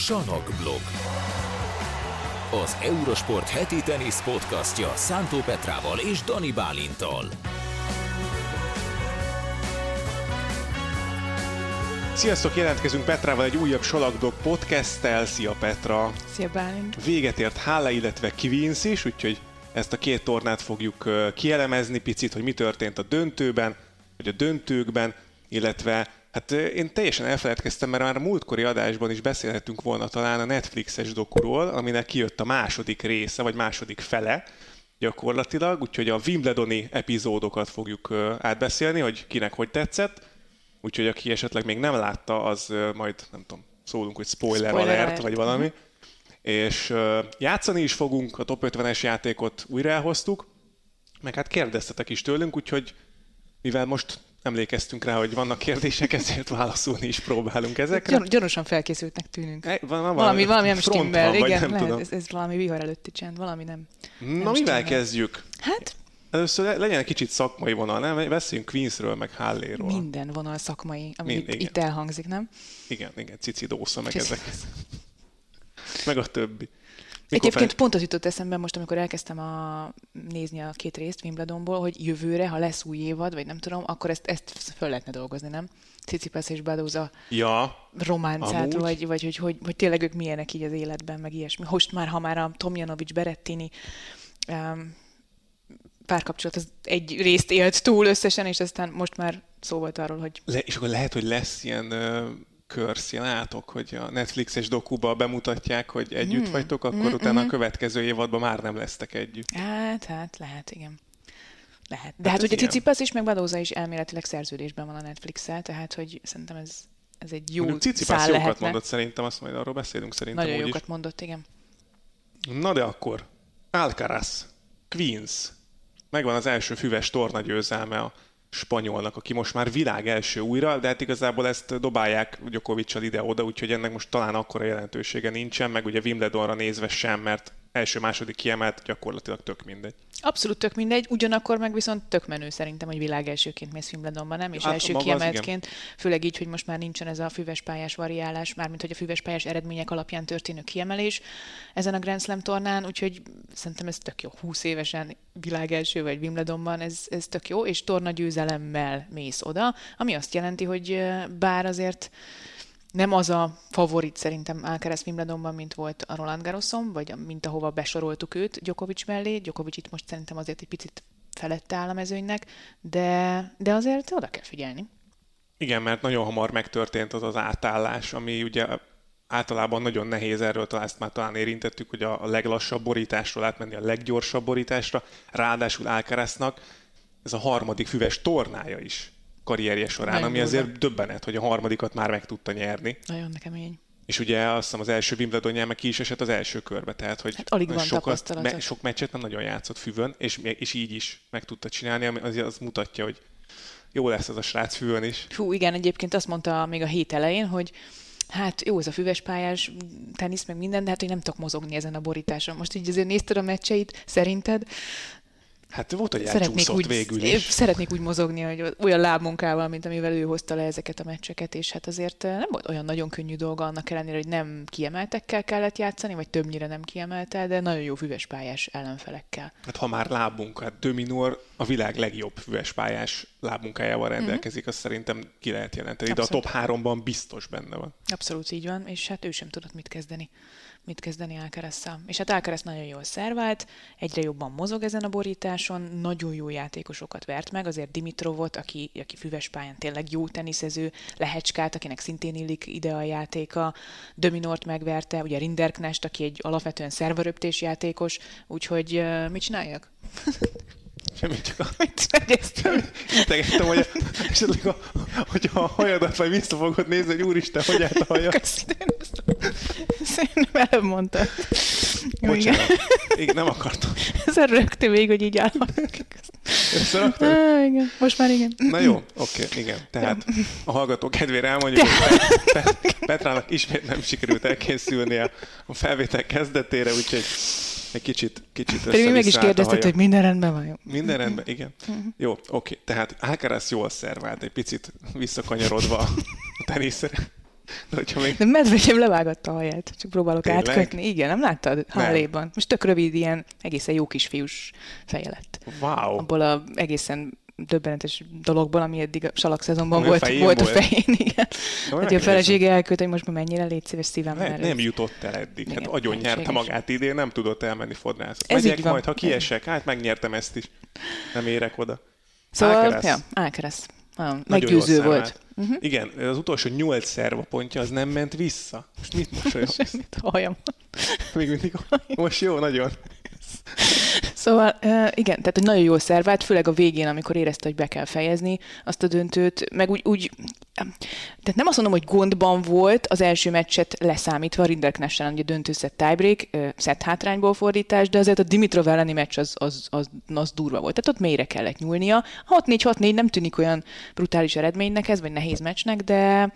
Sanokblog. Az Eurosport heti tenisz podcastja Szántó Petrával és Dani Bálintal. Sziasztok, jelentkezünk Petrával egy újabb Salakdog podcasttel. Szia Petra! Szia Bálint! Véget ért Halle, illetve Queens is, úgyhogy ezt a két tornát fogjuk kielemezni picit, hogy mi történt a döntőben, vagy a döntőkben, illetve hát én teljesen elfeledkeztem, mert már a múltkori adásban is beszélhetünk volna talán a Netflixes dokuról, aminek kijött a második része, vagy második fele gyakorlatilag, úgyhogy a Wimbledoni epizódokat fogjuk átbeszélni, hogy kinek hogy tetszett. Úgyhogy aki esetleg még nem látta, az majd, nem tudom, szólunk, hogy spoiler, Spoiler alert, alert. vagy valami. És játszani is fogunk, a top 50-es játékot újra elhoztuk, meg hát kérdeztetek is tőlünk, úgyhogy mivel most emlékeztünk rá, hogy vannak kérdések, ezért válaszolni is próbálunk ezekre. Gyan- gyanúsan felkészültnek tűnünk. E, van, van Valami, valami nem stimmel, igen, nem lehet, tudom. ez, ez valami vihar előtti csend, valami nem. Na, nem mivel stimmel. kezdjük? Hát Először le- legyen egy kicsit szakmai vonal, nem? Beszéljünk Queensről, meg Halléről. minden vonal szakmai, ami Mind- itt, igen. itt elhangzik, nem? Igen, igen, cici dósza, meg Cici. ezek. meg a többi. Mikor Egyébként fel- pont az jutott eszembe most, amikor elkezdtem a, nézni a két részt Wimbledonból, hogy jövőre, ha lesz új évad, vagy nem tudom, akkor ezt, ezt föl lehetne dolgozni, nem? Cicipas és Badoza Ja, románcát, Amúgy. vagy, vagy hogy, hogy, hogy tényleg ők milyenek így az életben, meg ilyesmi. Most már, ha már a Tomjanovics Berettini um, párkapcsolat az egy részt élt túl összesen, és aztán most már szó volt arról, hogy Le, és akkor lehet, hogy lesz ilyen uh, körsz, ilyen átok, hogy a Netflixes dokuba bemutatják, hogy együtt Mm. vagytok, akkor Mm, utána a mhm. következő évadban már nem lesztek együtt. hát, hát, lehet, igen. Lehet. Hát De hát, hát ugye. Cicipas is, meg Badóza is elméletileg szerződésben van a Netflix-el, tehát hogy szerintem ez, ez egy jó Mondjuk Cicipas szál jókat lehetne. mondott szerintem, azt majd arról beszélünk szerintem Nagyon jókat mondott, igen. Na de akkor, Alcaraz, Queens. Megvan az első füves tornagyőzelme a spanyolnak, aki most már világ első újra, de hát igazából ezt dobálják Djokovic-sal ide-oda, úgyhogy ennek most talán akkora jelentősége nincsen, meg ugye Wimbledonra nézve sem, mert első-második kiemelt gyakorlatilag tök mindegy. Abszolút tök mindegy, ugyanakkor meg viszont tök menő szerintem, hogy világ elsőként mész Wimbledonban, nem? És Hát első kiemeltként, főleg így, hogy most már nincsen ez a füves pályás variálás, mármint hogy a füves pályás eredmények alapján történő kiemelés ezen a Grand Slam tornán, úgyhogy szerintem ez tök jó. 20 évesen világ első vagy Wimbledonban, ez, ez tök jó, és torna győzelemmel mész oda, ami azt jelenti, hogy bár azért nem az a favorit szerintem Alcaraz Wimbledonban, mint volt a Roland Garroson, vagy mint ahova besoroltuk őt Djokovic mellé. Djokovic itt most szerintem azért egy picit felette áll a mezőnynek, de, de azért oda kell figyelni. Igen, mert nagyon hamar megtörtént az az átállás, ami ugye általában nagyon nehéz, erről talán ezt már talán érintettük, hogy a leglassabb borításról átmenni a leggyorsabb borításra, ráadásul Alcaraznak ez a harmadik füves tornája is karrierje során, Nagyon ami durva. azért döbbenet, hogy a harmadikat már meg tudta nyerni. Nagyon kemény. És ugye azt hiszem az első Wimbledonján meg ki is esett az első körbe, tehát hogy Hát alig van sokat, tapasztalata. sok meccset nem nagyon játszott füvön, és, és így is meg tudta csinálni, ami az, az mutatja, hogy jó lesz ez a srác füvön is. Hú, igen, egyébként azt mondta még a hét elején, hogy hát jó, ez a füves pályás tenisz, meg minden, de hát hogy nem tudok mozogni ezen a borításon. Most így azért nézted a meccseit, szerinted? Hát volt, hogy Szeretnék úgy, végül is. Szeretnék úgy mozogni, hogy olyan lábmunkával, mint amivel ő hozta le ezeket a meccseket, és hát azért eh, nem volt olyan nagyon könnyű dolga annak ellenére, hogy nem kiemeltekkel kellett játszani, vagy többnyire nem kiemelte, de nagyon jó füves pályás ellenfelekkel. Hát ha már lábmunka, hát Dominor a világ legjobb füvespályás lábmunkájával rendelkezik, azt szerintem ki lehet jelenteni, de a Abszolút. top 3-ban biztos benne van. Abszolút így van, és hát ő sem tudott mit kezdeni mit kezdeni Alcarazzal. És hát Alcaraz nagyon jól szervált, egyre jobban mozog ezen a borításon, nagyon jó játékosokat vert meg, azért Dimitrovot, aki, aki füves pályán tényleg jó teniszező, Lehecskát, akinek szintén illik ide a játéka, Dominort megverte, ugye Rinderknest, aki egy alapvetően szervaröptés játékos, úgyhogy mit csináljak? Semmi csak a Mit megeztem? Integettem, hogy esetleg, a, hogyha a hajadat majd vissza fogod nézni, hogy úristen, hogy állt a haja. Köszönöm. Szerintem előbb mondtad. Jó, igen. Bocsánat. Igen, nem akartam. Ezen rögtön még, hogy így állok. Összeraktad? Igen. Most már igen. Na jó, oké, igen. Tehát a hallgató kedvére elmondjuk, hogy Pet- Pet- Petrának ismét nem sikerült elkészülnie a felvétel kezdetére, úgyhogy egy kicsit, kicsit Pedig mi meg is kérdezted, hogy minden rendben van. Jó. Minden rendben, igen. Jó, oké. Tehát Alcaraz jól szervált, egy picit visszakanyarodva a teniszre. De, még... De Medvegyev levágatta a haját, csak próbálok Tényleg? átkötni. Igen, nem láttad? Halléban. Most tök rövid, ilyen egészen jó kisfiús feje lett. Wow. Abból a egészen döbbenetes dologból, ami eddig a salak szezonban volt, a volt a fején, igen. Hát a felesége elküldte, hogy most már mennyire légy szíves szívem. Ne, nem jutott el eddig. Igen, hát agyon nyerte magát idén, nem tudott elmenni fodrászni. Ez Megyek majd, ha kiesek, hát megnyertem ezt is. Nem érek oda. Szóval, Ákeresz. ja, Ákeresz. Ah, meggyőző volt. Uh-huh. Igen, az utolsó nyolc szervapontja az nem ment vissza. Most mit mosolyogsz? Semmit a hajam. Még mindig. Most jó, nagyon. Szóval igen, tehát hogy nagyon jól szervált, főleg a végén, amikor érezte, hogy be kell fejezni azt a döntőt, meg úgy, úgy tehát nem azt mondom, hogy gondban volt az első meccset leszámítva, Rinderknessen ugye döntőszett tiebreak, szett hátrányból fordítás, de azért a Dimitrov elleni meccs az, az, az, az durva volt. Tehát ott mélyre kellett nyúlnia. 6-4-6-4 nem tűnik olyan brutális eredménynek ez, vagy nehéz meccsnek, de,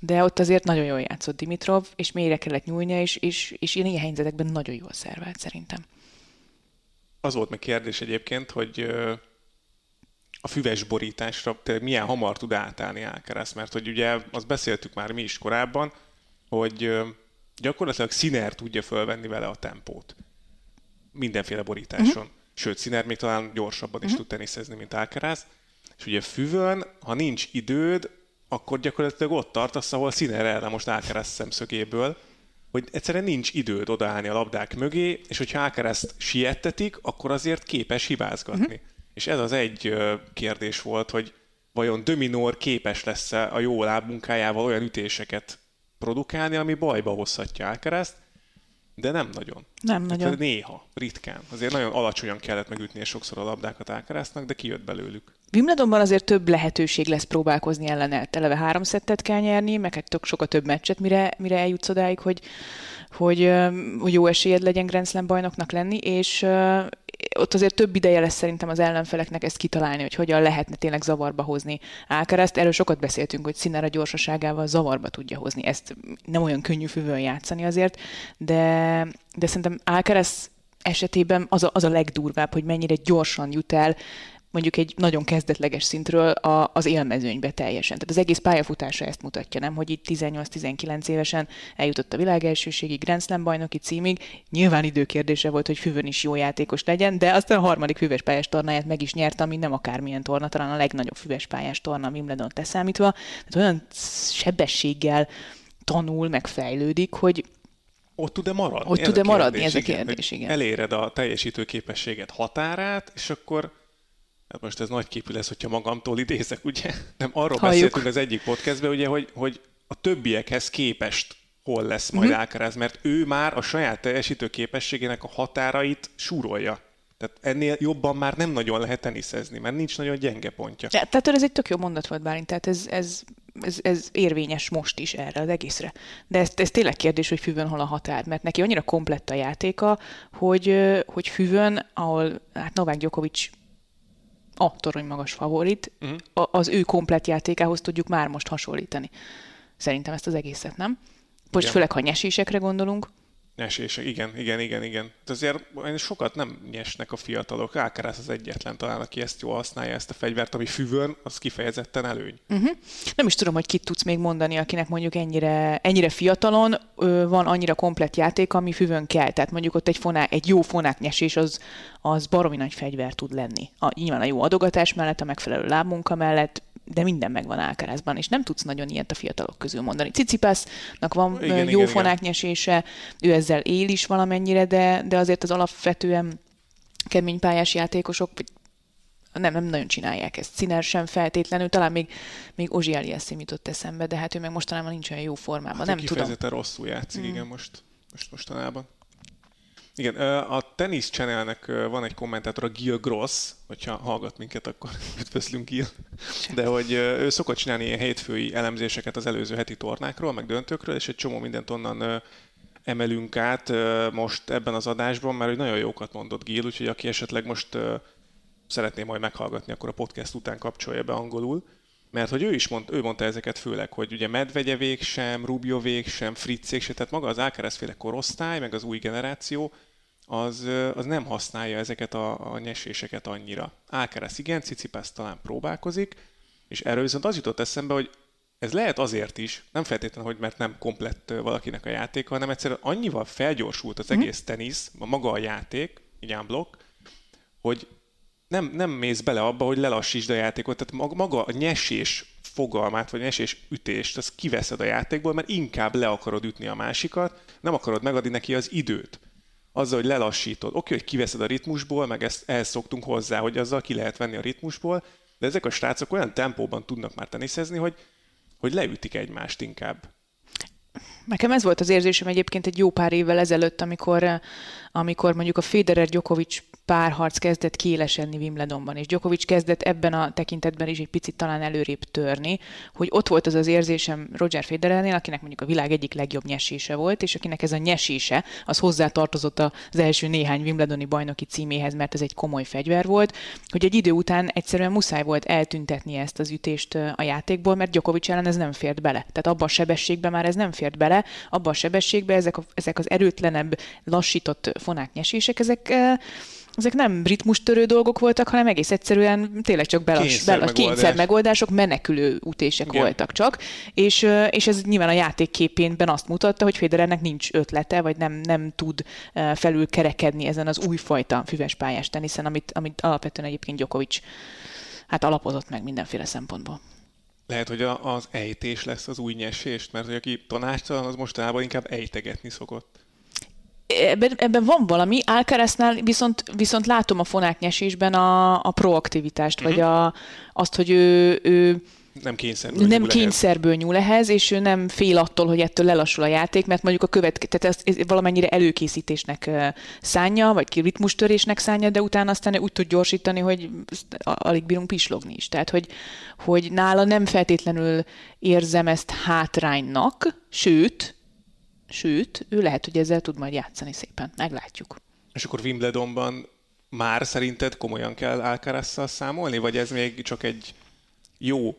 de ott azért nagyon jól játszott Dimitrov, és mélyre kellett nyúlnia, és, és, és ilyen helyzetekben nagyon jól szervált szerintem az volt meg kérdés egyébként, hogy a füves borításra milyen hamar tud átállni Alcaraz, mert hogy ugye azt beszéltük már mi is korábban, hogy gyakorlatilag Sziner tudja fölvenni vele a tempót. Mindenféle borításon. Uh-huh. Sőt, Sziner még talán gyorsabban uh-huh. is tud teniszezni, mint Alcaraz. És ugye füvön, ha nincs időd, akkor gyakorlatilag ott tartasz, ahol Sziner erre most Alcaraz szemszögéből, hogy egyszerűen nincs időd odaállni a labdák mögé, és hogyha Alcaraz siettetik, akkor azért képes hibázgatni. Uh-huh. És ez az egy kérdés volt, hogy vajon Dominor képes lesz-e a jó lábmunkájával olyan ütéseket produkálni, ami bajba hozhatja Alcarazt, de nem nagyon. Nem Tehát nagyon. Néha, ritkán. Azért nagyon alacsonyan kellett megütnie sokszor a labdákat Alcaraznak, de kijött belőlük. Wimbledonban azért több lehetőség lesz próbálkozni ellene. Eleve három szettet kell nyerni, meg egy tök sokkal több meccset, mire, mire eljutsz odáig, hogy, hogy, hogy jó esélyed legyen Grand Slam bajnoknak lenni, és ott azért több ideje lesz szerintem az ellenfeleknek ezt kitalálni, hogy hogyan lehetne tényleg zavarba hozni Ákereszt. Erről sokat beszéltünk, hogy Sziner a gyorsaságával zavarba tudja hozni. Ezt nem olyan könnyű füvön játszani azért, de, de szerintem Ákeresz esetében az a, az a legdurvább, hogy mennyire gyorsan jut el mondjuk egy nagyon kezdetleges szintről a, az élmezőnybe teljesen. Tehát az egész pályafutása ezt mutatja, nem? Hogy itt 18-19 évesen eljutott a világelsőségig, Grand Slam bajnoki címig. Nyilván időkérdése volt, hogy Füvön is jó játékos legyen, de aztán a harmadik füves pályás tornáját meg is nyerte, ami nem akármilyen torna, talán a legnagyobb füves pályás torna a Wimbledon teszámítva. Tehát olyan sebességgel tanul, meg fejlődik, hogy ott tud-e maradni? Ott tud-e maradni, ez a kérdés, igen. Eléred a teljesítő képességet határát, és akkor Hát most ez nagy képű lesz, hogyha magamtól idézek, ugye? Nem arról Halljuk. beszéltünk az egyik podcastben, ugye, hogy, hogy a többiekhez képest hol lesz majd uh-huh. Alcaraz, mert ő már a saját teljesítő képességének a határait súrolja. Tehát ennél jobban már nem nagyon lehet teniszezni, mert nincs nagyon gyenge pontja. Ja, tehát ez egy tök jó mondat volt, Bálint, tehát ez, ez, ez, ez érvényes most is erre az egészre. De ez, ez tényleg kérdés, hogy Füvön hol a határ, mert neki annyira komplett a játéka, hogy, hogy Füvön, ahol hát Novák Djokovic a torony magas favorit, uh-huh. az ő komplet játékához tudjuk már most hasonlítani. Szerintem ezt az egészet, nem? Most igen. főleg, ha nyesésekre gondolunk. Nyesések, igen, igen, igen, igen. De azért sokat nem nyesnek a fiatalok. Alcaraz az egyetlen talán, aki ezt jól használja, ezt a fegyvert, ami füvön, az kifejezetten előny. Uh-huh. Nem is tudom, hogy kit tudsz még mondani, akinek mondjuk ennyire, ennyire fiatalon ö, van annyira komplet játék, ami füvön kell. Tehát mondjuk ott egy, fonák, egy jó fonák nyesés az, az baromi nagy fegyver tud lenni. A, nyilván a jó adogatás mellett, a megfelelő lábmunka mellett, de minden megvan Alcarazban, és nem tudsz nagyon ilyet a fiatalok közül mondani. Cicipásznak van igen, jó igen, fonáknyesése, ő ezzel él is valamennyire, de, de azért az alapvetően kemény pályás játékosok nem, nem nagyon csinálják ezt. Sziner sem feltétlenül, talán még, még Ozsi Eliassim jutott eszembe, de hát ő meg mostanában nincs olyan jó formában. Hát nem tudom. rosszul játszik, mm. igen, most, most mostanában. Igen, a Tennis Channelnek van egy kommentátor, a Gil Gross, hogyha hallgat minket, akkor üdvözlünk Gil. De hogy ő szokott csinálni ilyen hétfői elemzéseket az előző heti tornákról, meg döntőkről, és egy csomó mindent onnan emelünk át most ebben az adásban, mert nagyon jókat mondott Gil, úgyhogy aki esetleg most szeretné majd meghallgatni, akkor a podcast után kapcsolja be angolul. Mert hogy ő is mond, ő mondta ezeket főleg, hogy ugye Medvegyevék sem, Rubiovék sem, Fritzék sem, tehát maga az Alcaraz féle korosztály, meg az új generáció, az, az nem használja ezeket a, a nyeséseket annyira. Alcaraz igen, Cicipász talán próbálkozik, és erről viszont az jutott eszembe, hogy ez lehet azért is, nem feltétlenül, hogy mert nem komplett valakinek a játéka, hanem egyszerűen annyival felgyorsult az mhm. egész tenisz, a maga a játék, így blokk, hogy nem, nem mész bele abba, hogy lelassítsd a játékot, tehát maga a nyesés fogalmát, vagy nyesés ütést, azt kiveszed a játékból, mert inkább le akarod ütni a másikat, nem akarod megadni neki az időt. Azzal, hogy lelassítod. Oké, hogy kiveszed a ritmusból, meg ezt ehhez szoktunk hozzá, hogy azzal ki lehet venni a ritmusból, de ezek a srácok olyan tempóban tudnak már teniszezni, hogy, hogy leütik egymást inkább. Nekem ez volt az érzésem egyébként egy jó pár évvel ezelőtt, amikor, amikor mondjuk a Federer-Djokovic párharc kezdett kiélesedni Wimbledonban, és Djokovic kezdett ebben a tekintetben is egy picit talán előrébb törni, hogy ott volt az az érzésem Roger Federernél, akinek mondjuk a világ egyik legjobb nyesése volt, és akinek ez a nyesése, az hozzá tartozott az első néhány Wimbledoni bajnoki címéhez, mert ez egy komoly fegyver volt, hogy egy idő után egyszerűen muszáj volt eltüntetni ezt az ütést a játékból, mert Djokovic ellen ez nem fért bele. Tehát abban a sebességben már ez nem fért bele, abban a sebességben ezek, a, ezek az erőtlenebb, lassított fonák nyesések, ezek ezek nem ritmustörő dolgok voltak, hanem egész egyszerűen tényleg csak belas, kényszer, belas, megoldás. kényszer megoldások, menekülő utések Igen. voltak csak, és, és ez nyilván a játék képénben azt mutatta, hogy Federernek nincs ötlete, vagy nem, nem tud felül kerekedni ezen az újfajta füves pályás teniszen, amit, amit alapvetően egyébként Djokovic hát alapozott meg mindenféle szempontból. Lehet, hogy az ejtés lesz az új nyesést, mert hogy aki tanácstalan, az mostanában inkább ejtegetni szokott ebben, ebben van valami, Alcaraznál viszont, viszont látom a fonáknyesésben a, a proaktivitást, uh-huh. vagy mhm. a, azt, hogy ő, ő nem kényszerből, nem nyúl kényszerből nyúl ehhez, és ő nem fél attól, hogy ettől lelassul a játék, mert mondjuk a következő, tehát ezt valamennyire előkészítésnek szánja, vagy ritmustörésnek szánja, de utána aztán úgy tud gyorsítani, hogy alig bírunk pislogni is. Tehát, hogy, hogy nála nem feltétlenül érzem ezt hátránynak, sőt, Sőt, ő lehet, hogy ezzel tud majd játszani szépen. Meglátjuk. És akkor Wimbledonban már szerinted komolyan kell Alcarazzal számolni, vagy ez még csak egy jó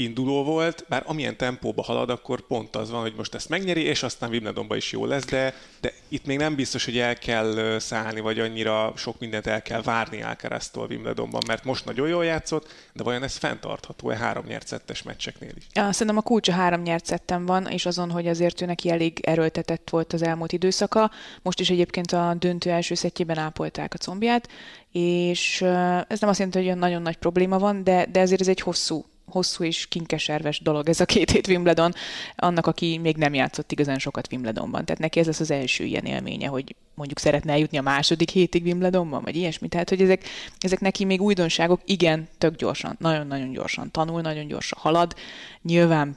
induló volt, bár amilyen tempóba halad, akkor pont az van, hogy most ezt megnyeri, és aztán Wimbledonban is jó lesz, de, de itt még nem biztos, hogy el kell szállni, vagy annyira sok mindent el kell várni Alcaraztól Wimbledonban, mert most nagyon jól játszott, de vajon ez fenntartható-e három nyert meccseknél is? Szerintem a kulcsa három nyert van, és azon, hogy azért ő neki elég erőltetett volt az elmúlt időszaka. Most is egyébként a döntő első szettjében ápolták a combját, és ez nem azt jelenti, hogy nagyon nagy probléma van, de, de ezért ez egy hosszú hosszú és kinkeserves dolog ez a két hét Wimbledon, annak, aki még nem játszott igazán sokat Wimbledonban. Tehát neki ez lesz az első ilyen élménye, hogy mondjuk szeretne eljutni a második hétig Wimbledonban, vagy ilyesmi. Tehát, hogy ezek, ezek neki még újdonságok, igen, tök gyorsan, nagyon-nagyon gyorsan tanul, nagyon gyorsan halad. Nyilván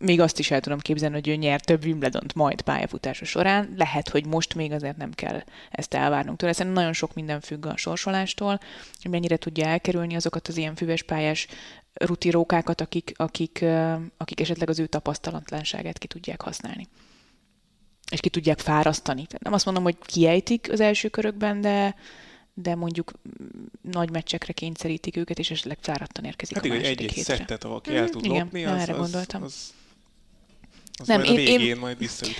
még azt is el tudom képzelni, hogy ő nyer több Wimbledont majd pályafutása során. Lehet, hogy most még azért nem kell ezt elvárnunk tőle. Szerintem nagyon sok minden függ a sorsolástól, hogy mennyire tudja elkerülni azokat az ilyen füves pályás rutirókákat, akik, akik, akik esetleg az ő tapasztalatlanságát ki tudják használni. És ki tudják fárasztani. Nem azt mondom, hogy kiejtik az első körökben, de, de mondjuk nagy meccsekre kényszerítik őket, és esetleg fáradtan érkezik hát a igen, második egy hétre. szettet, ahol ki el tud igen, lopni, az, erre az, gondoltam. Az, az nem, majd én, a végén én, majd visszaüt.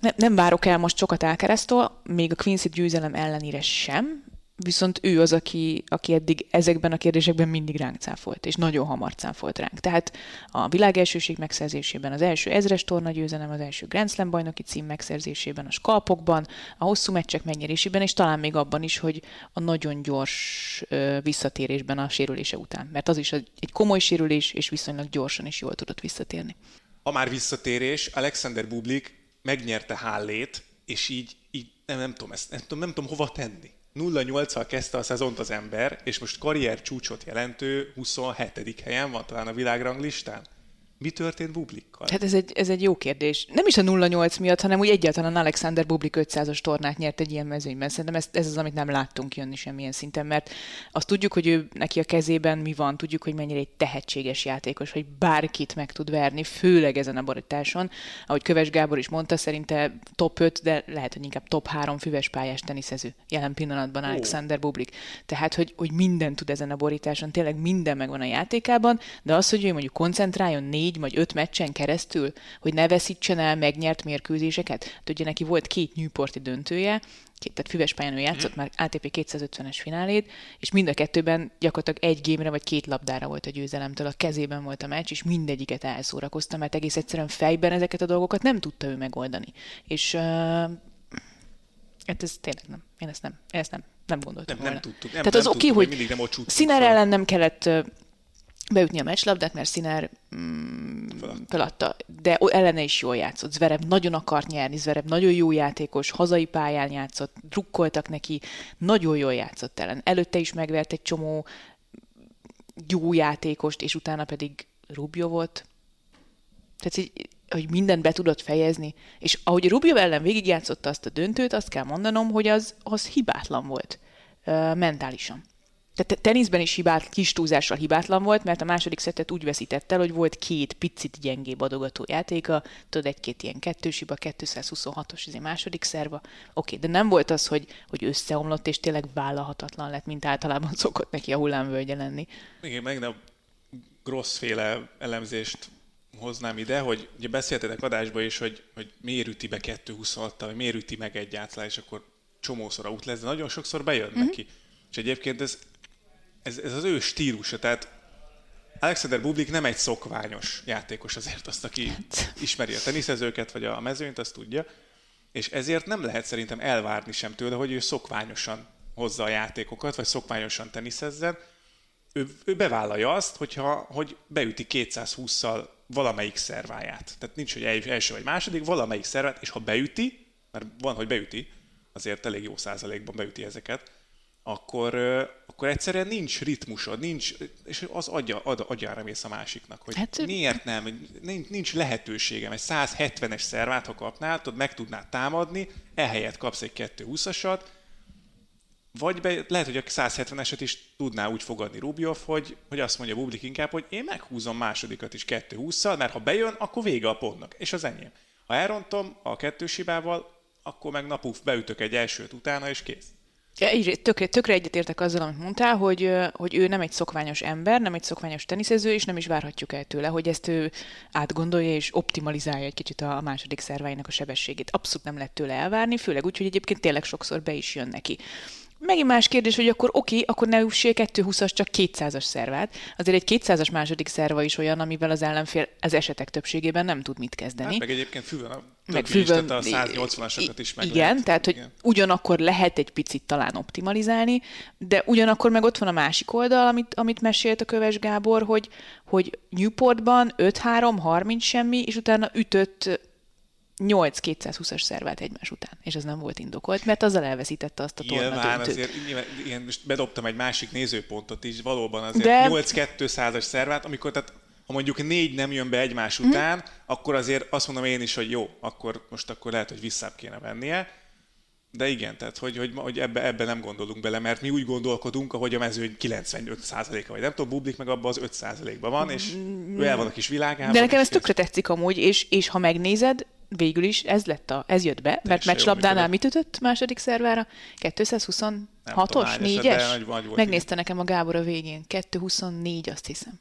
Nem, nem várok el most sokat Alcaraztól, még a Quincy győzelem ellenére sem, viszont ő az, aki, aki eddig ezekben a kérdésekben mindig ránk cáfolt, és nagyon hamar cáfolt ránk. Tehát a világ elsőség megszerzésében, az első ezres torna győzelem, az első Grand Slam bajnoki cím megszerzésében, a skalpokban, a hosszú meccsek megnyerésében, és talán még abban is, hogy a nagyon gyors visszatérésben a sérülése után. Mert az is egy komoly sérülés, és viszonylag gyorsan is jól tudott visszatérni. A már visszatérés, Alexander Bublik megnyerte Hallét, és így, így nem, nem, tudom, ezt, nem, tudom, nem tudom hova tenni 0-8-al kezdte a szezont az ember, és most karrier csúcsot jelentő 27. helyen van talán a világranglistán. Mi történt Bublikkal? Hát ez egy, ez egy jó kérdés. Nem is a 0-8 miatt, hanem úgy egyáltalán Alexander Bublik 500-as tornát nyert egy ilyen mezőnyben. Szerintem ez, ez az, amit nem láttunk jönni semmilyen szinten, mert azt tudjuk, hogy ő neki a kezében mi van, tudjuk, hogy mennyire egy tehetséges játékos, hogy bárkit meg tud verni, főleg ezen a borításon. Ahogy Köves Gábor is mondta, szerinte top 5, de lehet, hogy inkább top 3 füves pályás teniszező jelen pillanatban oh. Alexander Bublik. Tehát, hogy, hogy minden tud ezen a borításon, tényleg minden megvan a játékában, de az, hogy ő mondjuk koncentráljon négy négy vagy öt meccsen keresztül, hogy ne veszítsen el megnyert mérkőzéseket. Hát ugye neki volt két Newporti döntője, két, tehát füves pályán ő játszott mm. már ATP 250-es finálét, és mind a kettőben gyakorlatilag egy gémre vagy két labdára volt a győzelemtől, a kezében volt a meccs, és mindegyiket elszórakozta, mert egész egyszerűen fejben ezeket a dolgokat nem tudta ő megoldani. És uh, hát ez tényleg nem. Én ezt nem, én ezt nem, nem gondoltam Nem, volna. nem tudtuk. Nem, Tehát nem az oké, tudtuk, hogy mindig nem ott ellen nem kellett beütni a meccslabdát, mert Sziner mm, Feladta. de ellene is jól játszott. Zverev nagyon akart nyerni, Zverev nagyon jó játékos, hazai pályán játszott, drukkoltak neki, nagyon jól játszott ellen. Előtte is megvert egy csomó jó játékost, és utána pedig Rubio volt. Tehát, így, hogy mindent be tudott fejezni. És ahogy Rubio ellen végigjátszotta azt a döntőt, azt kell mondanom, hogy az, az hibátlan volt mentálisan. Tehát te- teniszben is hibát, kis túlzással hibátlan volt, mert a második szettet úgy veszített el, hogy volt két picit gyengébb adogató játéka, tudod, egy-két ilyen kettős hiba, 226-os ez egy második szerva. Oké, de nem volt az, hogy, hogy összeomlott, és tényleg vállalhatatlan lett, mint általában szokott neki a hullámvölgye lenni. Igen, meg a grossz féle elemzést hoznám ide, hogy ugye beszéltetek adásba is, hogy, hogy miért üti be 226 vagy miért üti meg egyáltalán, és akkor csomószor out lesz, de nagyon sokszor bejön mm-hmm. neki. És egyébként ez, ez, ez az ő stílusa, tehát Alexander Bublik nem egy szokványos játékos azért, azt, aki ismeri a teniszezőket, vagy a mezőnyt, azt tudja, és ezért nem lehet szerintem elvárni sem tőle, hogy ő szokványosan hozza a játékokat, vagy szokványosan teniszezzen, ő, ő bevállalja azt, hogyha, hogy beüti 220-szal valamelyik szerváját. Tehát nincs, hogy el- első vagy második, valamelyik szervát, és ha beüti, mert van, hogy beüti, azért elég jó százalékban beüti ezeket, akkor, akkor egyszerűen nincs ritmusod, nincs, és az adja, ad, agyára mész a másiknak, hogy hát, miért nem, nincs, nincs lehetőségem, egy 170-es szervát, ha kapnál, tudod, meg tudnád támadni, ehelyett kapsz egy 220-asat, vagy be, lehet, hogy a 170-eset is tudná úgy fogadni Rubjov, hogy, hogy azt mondja Bublik inkább, hogy én meghúzom másodikat is 220-szal, mert ha bejön, akkor vége a pontnak, és az enyém. Ha elrontom a kettős hibával, akkor meg napuf beütök egy elsőt utána, és kész. Így, tökre, tökre egyetértek azzal, amit mondtál, hogy, hogy ő nem egy szokványos ember, nem egy szokványos teniszező, és nem is várhatjuk el tőle, hogy ezt ő átgondolja és optimalizálja egy kicsit a második szerváinak a sebességét. Abszolút nem lehet tőle elvárni, főleg úgy, hogy egyébként tényleg sokszor be is jön neki. Megint más kérdés, hogy akkor oké, akkor ne üssél 220-as, csak 200-as szervát. Azért egy 200-as második szerva is olyan, amivel az ellenfél az esetek többségében nem tud mit kezdeni. Hát meg egyébként fűvel a meg tehát a 180-asokat is meg Igen, lehet. tehát hogy Igen. ugyanakkor lehet egy picit talán optimalizálni, de ugyanakkor meg ott van a másik oldal, amit, amit mesélt a Köves Gábor, hogy, hogy Newportban 5-3, 30 semmi, és utána ütött 8 220-as szervát egymás után, és ez nem volt indokolt, mert azzal elveszítette azt a torna Nyilván döntőt. azért, nyilván, igen, most bedobtam egy másik nézőpontot is, valóban azért De- De... 8-200-as szervát, amikor tehát ha mondjuk négy nem jön be egymás Mhm. után, akkor azért azt mondom én is, hogy jó, akkor most akkor lehet, hogy visszább kéne vennie. De igen, tehát hogy, hogy, hogy ebbe, ebbe nem gondolunk bele, mert mi úgy gondolkodunk, ahogy a mezőny 95%-a, vagy nem tudom, Bublik meg abban az 5%-ban van, és ő el van a kis világában. De nekem ez tökre tetszik amúgy, és, és ha megnézed, végül is ez lett a, ez jött be, mert meccslabdánál mit ütött második szervára? 226-os, tudom hányasat, de 4-es? nagy- nagy volt, Megnézte nekem a Gábor a végén. 224, azt hiszem.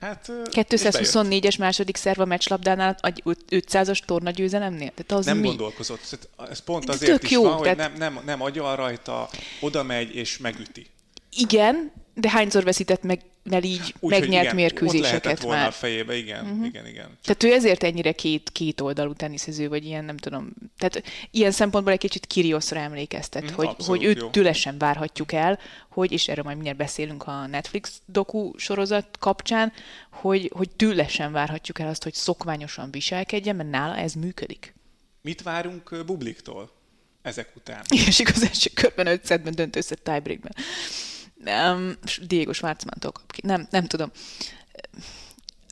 Hát, ö, és bejött. 224-es második szerv a meccslabdánál egy 500-as torna győzelemnél? Tehát az Nem mi? gondolkozott. Ez pont azért is jó, van, hogy tehát- nem, nem, nem agyal rajta, oda megy és megüti. Igen, de hányszor veszített meg, mert így Úgy, megnyert igen, Ott mérkőzéseket lehetett volna már. a fejébe, igen, uh-huh. igen, igen. Tehát ő ezért ennyire két, két oldalú teniszező, vagy ilyen, nem tudom. Tehát ilyen szempontból egy kicsit Kirioszra emlékeztet, Mm, hogy, abszolút hogy őt jó. tőle sem várhatjuk el, hogy, és erről majd mindjárt beszélünk a Netflix doku sorozat kapcsán, hogy, hogy tőle sem várhatjuk el azt, hogy szokványosan viselkedjen, mert nála ez működik. Mit várunk Bubliktól ezek után? És első körben 5 szetben dönt össze tiebreakben. Um, Diego Schwarzmantól. Nem, nem tudom.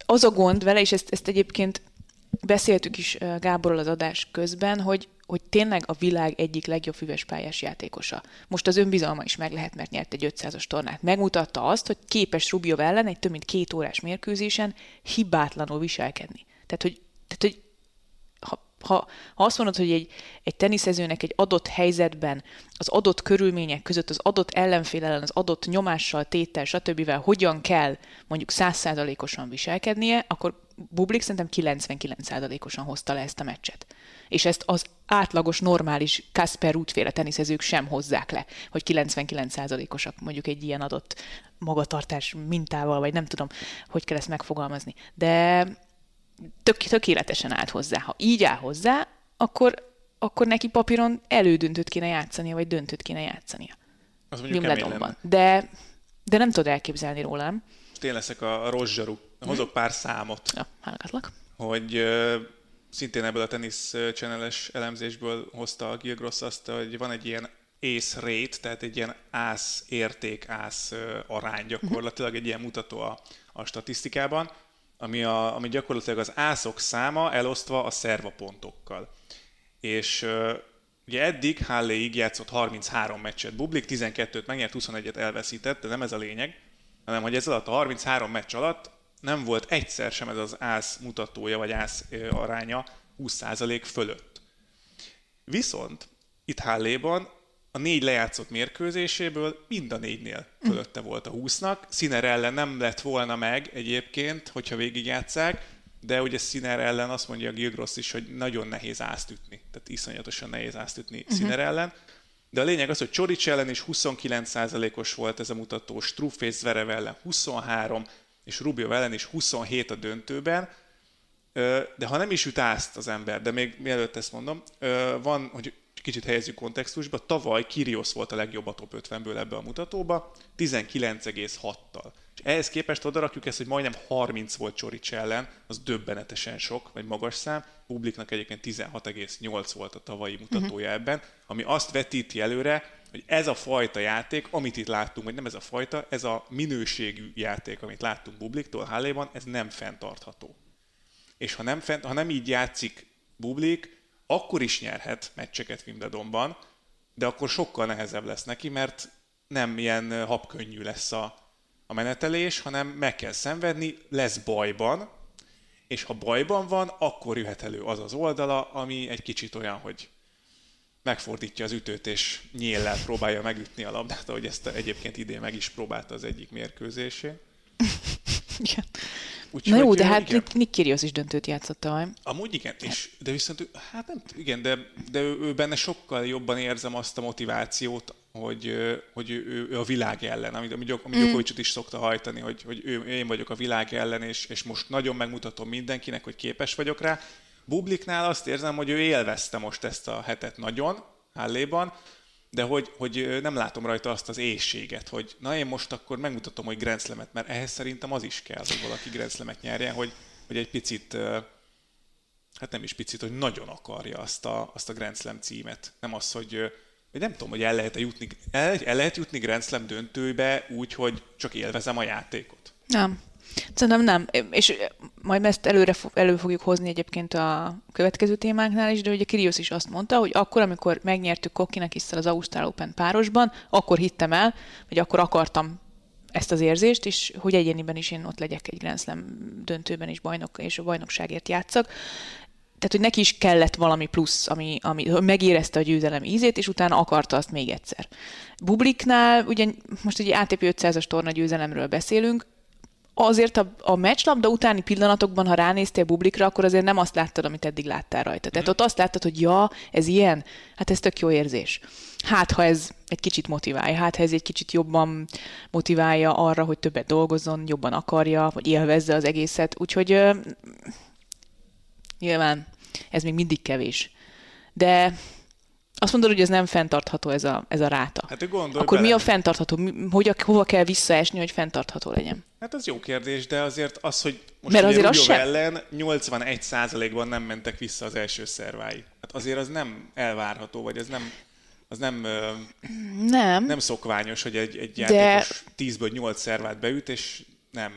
Az a gond vele, és ezt, ezt egyébként beszéltük is ö, Gáborral az adás közben, hogy, hogy tényleg a világ egyik legjobb füves pályás játékosa. Most az önbizalma is meg lehet, mert nyert egy 500-as tornát. Megmutatta azt, hogy képes Rubio ellen egy több mint két órás mérkőzésen hibátlanul viselkedni. Tehát, hogy, tehát, hogy ha, ha, azt mondod, hogy egy, egy teniszezőnek egy adott helyzetben, az adott körülmények között, az adott ellenfél ellen, az adott nyomással, tétel, stb. hogyan kell mondjuk százszázalékosan viselkednie, akkor Bublik szerintem 99%-osan hozta le ezt a meccset. És ezt az átlagos, normális Kasper útféle teniszezők sem hozzák le, hogy 99%-osak mondjuk egy ilyen adott magatartás mintával, vagy nem tudom, hogy kell ezt megfogalmazni. De tök, tökéletesen állt hozzá. Ha így áll hozzá, akkor, akkor neki papíron elődöntőt kéne játszania, vagy döntőt kéne játszania. Az Wimbledonban. De, de nem tudod elképzelni rólam. Én leszek a, a. Hozok pár számot. Ja, hallgatlak. Hogy uh, szintén ebből a tenisz cseneles elemzésből hozta a Gilgross azt, hogy van egy ilyen ace rate, tehát egy ilyen ász érték, ász arány gyakorlatilag, egy ilyen mutató a, a statisztikában, ami, a, ami gyakorlatilag az ászok száma elosztva a szervapontokkal. És ugye eddig Halléig játszott 33 meccset, Bublik 12-t megnyert, 21-et elveszített, de nem ez a lényeg, hanem hogy ez alatt a 33 meccs alatt nem volt egyszer sem ez az ász mutatója, vagy ász aránya 20% fölött. Viszont itt Halléban a négy lejátszott mérkőzéséből mind a négynél fölötte volt a 20-nak. Színer ellen nem lett volna meg egyébként, hogyha végigjátszák, de ugye Színer ellen azt mondja a Gilgross is, hogy nagyon nehéz ászt ütni. Tehát iszonyatosan nehéz ászt ütni uh-huh. Színer ellen. De a lényeg az, hogy Csorics ellen is 29%-os volt ez a mutató, Struff és Zverev ellen 23, és Rubio ellen is 27 a döntőben. De ha nem is üt ászt az ember, de még mielőtt ezt mondom, van, hogy kicsit helyezzük kontextusba, tavaly Kirios volt a legjobb a top 50-ből ebbe a mutatóba, 19,6-tal. És ehhez képest odarakjuk ezt, hogy majdnem 30 volt Csorics ellen, az döbbenetesen sok, vagy magas szám. Publiknak egyébként 16,8 volt a tavalyi mutatója uh-huh. ebben, ami azt vetíti előre, hogy ez a fajta játék, amit itt láttunk, vagy nem ez a fajta, ez a minőségű játék, amit láttunk Bubliktól Halléban, ez nem fenntartható. És ha nem, fent, ha nem így játszik Bublik, akkor is nyerhet meccseket Wimbledonban, de akkor sokkal nehezebb lesz neki, mert nem ilyen habkönnyű lesz a, a menetelés, hanem meg kell szenvedni, lesz bajban, és ha bajban van, akkor jöhet elő az az oldala, ami egy kicsit olyan, hogy megfordítja az ütőt, és nyéllel próbálja megütni a labdát, ahogy ezt egyébként idén meg is próbálta az egyik mérkőzésén. Igen. Úgy, Na jó, de hát igen. Nick Kyrgios is döntőt játszott tavaly. Amúgy igen, és, de viszont hát nem, igen, de, de ő, ő benne sokkal jobban érzem azt a motivációt, hogy, hogy ő, ő a világ ellen, amit, ami, ami mm. is szokta hajtani, hogy, hogy ő, én vagyok a világ ellen, és, és most nagyon megmutatom mindenkinek, hogy képes vagyok rá. Bubliknál azt érzem, hogy ő élvezte most ezt a hetet nagyon, Halléban, de hogy, hogy nem látom rajta azt az éjséget, hogy na én most akkor megmutatom, hogy Grand mert ehhez szerintem az is kell, hogy valaki Grand nyerjen, hogy, hogy egy picit, hát nem is picit, hogy nagyon akarja azt a, azt a Grand Slam címet. Nem az, hogy, hogy nem tudom, hogy el lehet jutni, el, el lehet jutni Grand Slam döntőbe úgy, hogy csak élvezem a játékot. Nem. Szerintem nem, és majd ezt előre elő fogjuk hozni egyébként a következő témánknál is, de ugye Kirios is azt mondta, hogy akkor, amikor megnyertük Kokinek is az Ausztrál Open párosban, akkor hittem el, vagy akkor akartam ezt az érzést, és hogy egyéniben is én ott legyek egy Grand Slam döntőben is bajnok, és a bajnokságért játszak. Tehát, hogy neki is kellett valami plusz, ami, ami megérezte a győzelem ízét, és utána akarta azt még egyszer. Bubliknál, ugye most egy ATP 500-as torna győzelemről beszélünk, azért a, a meccslabda utáni pillanatokban, ha ránéztél Bublikra, akkor azért nem azt láttad, amit eddig láttál rajta. Tehát ott azt láttad, hogy ja, ez ilyen, hát ez tök jó érzés. Hát, ha ez egy kicsit motiválja, hát, ha ez egy kicsit jobban motiválja arra, hogy többet dolgozzon, jobban akarja, vagy élvezze az egészet. Úgyhogy uh, nyilván ez még mindig kevés. De azt mondod, hogy ez nem fenntartható ez a, ez a ráta. Hát gondolj Akkor bele. mi a fenntartható? Hogy, hova kell visszaesni, hogy fenntartható legyen? Hát az jó kérdés, de azért az, hogy most Mert azért az sem... ellen 81%-ban nem mentek vissza az első szervái. Hát azért az nem elvárható, vagy ez nem, az nem, nem. nem szokványos, hogy egy, egy játékos de... 10-ből 8 szervát beüt, és nem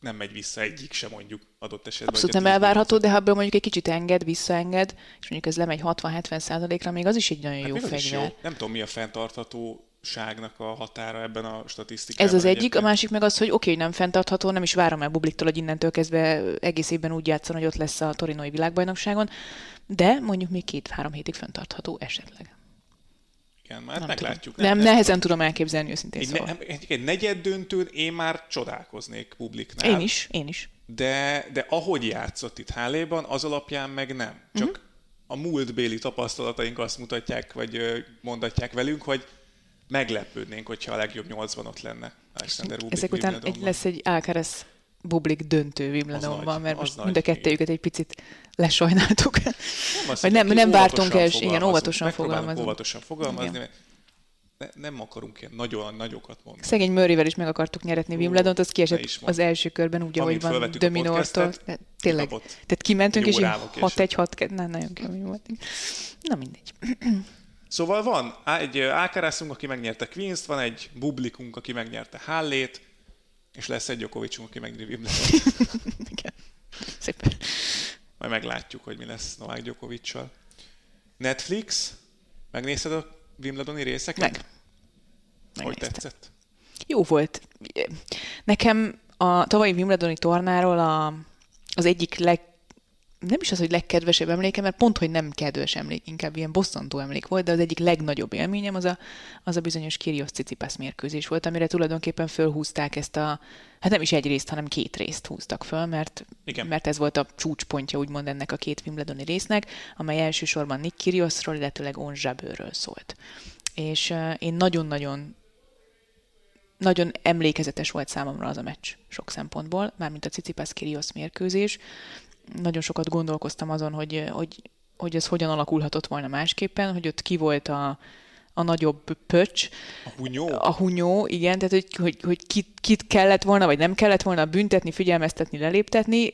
nem megy vissza egyik sem mondjuk adott esetben. Abszolút nem elvárható, de ha ebből mondjuk egy kicsit enged, visszaenged, és mondjuk ez lemegy 60-70 százalékra, még az is egy nagyon hát jó fegyver. Jó. Nem tudom, mi a fenntartható ságnak a határa ebben a statisztikában. Ez az egyik, egyébként. a másik meg az, hogy oké, okay, nem fenntartható, nem is várom el Bubliktól, hogy innentől kezdve egész évben úgy játszon, hogy ott lesz a torinoi világbajnokságon, de mondjuk még két-három hétig fenntartható esetleg. Igen, már nem meglátjuk. Nem, nem, nehezen tudom elképzelni őszintén egy, szóval. Ne, egy, egy negyed döntőn én már csodálkoznék publiknál. Én is, én is. de, de ahogy játszott itt Háléban, az alapján meg nem. Csak uh-huh. a múltbéli tapasztalataink azt mutatják, vagy mondatják velünk, hogy meglepődnénk, hogyha a legjobb nyolcban ott lenne Alexander Bublik Ezek után egy, lesz egy Alcaraz Bublik döntő Wimbledonban, mert most mind a kettőjüket egy picit lesajnáltuk. Nem Vagy nem, nem vártunk el, igen, óvatosan fogalmazni. Óvatosan fogalmazni, mert ne, nem akarunk ilyen nagyon nagyokat mondani. Szegény Murrayvel is meg akartuk nyeretni Wimbledont, az kiesett az első körben úgy, ahogy van Dominortól. Tényleg. Tehát kimentünk, és 6-1-6 nem, nagyon kemény volt. Na mindegy. Szóval van egy Ákárászunk, aki megnyerte Queens-t, van egy Bublikunk, aki megnyerte Hallét, és lesz egy Djokovicunk, aki megnyeri Wimbledon. Igen. Szépen. Majd meglátjuk, hogy mi lesz Novák Djokovicsal. Netflix, megnézted a Wimbledoni részeket? Meg. Hogy tetszett? Jó volt. Nekem a tavalyi Wimbledoni tornáról a, az egyik leg nem is az, hogy legkedvesebb emléke, mert pont, hogy nem kedves emlék, inkább ilyen bosszantó emlék volt, de az egyik legnagyobb élményem az a, az a bizonyos Kyrgios Cicipász mérkőzés volt, amire tulajdonképpen fölhúzták ezt a, hát nem is egy részt, hanem két részt húztak föl, mert, Igen. mert ez volt a csúcspontja úgymond ennek a két Wimbledoni résznek, amely elsősorban Nick Kyrgiosról, illetőleg On Jabőről szólt. És uh, én nagyon-nagyon nagyon emlékezetes volt számomra az a meccs sok szempontból, mármint a Cicipász Kyrgios mérkőzés nagyon sokat gondolkoztam azon, hogy, hogy, hogy ez hogyan alakulhatott volna másképpen, hogy ott ki volt a, a nagyobb pöcs. A hunyó? A hunyó, igen, tehát hogy, hogy, hogy kit, kit kellett volna, vagy nem kellett volna büntetni, figyelmeztetni, leléptetni,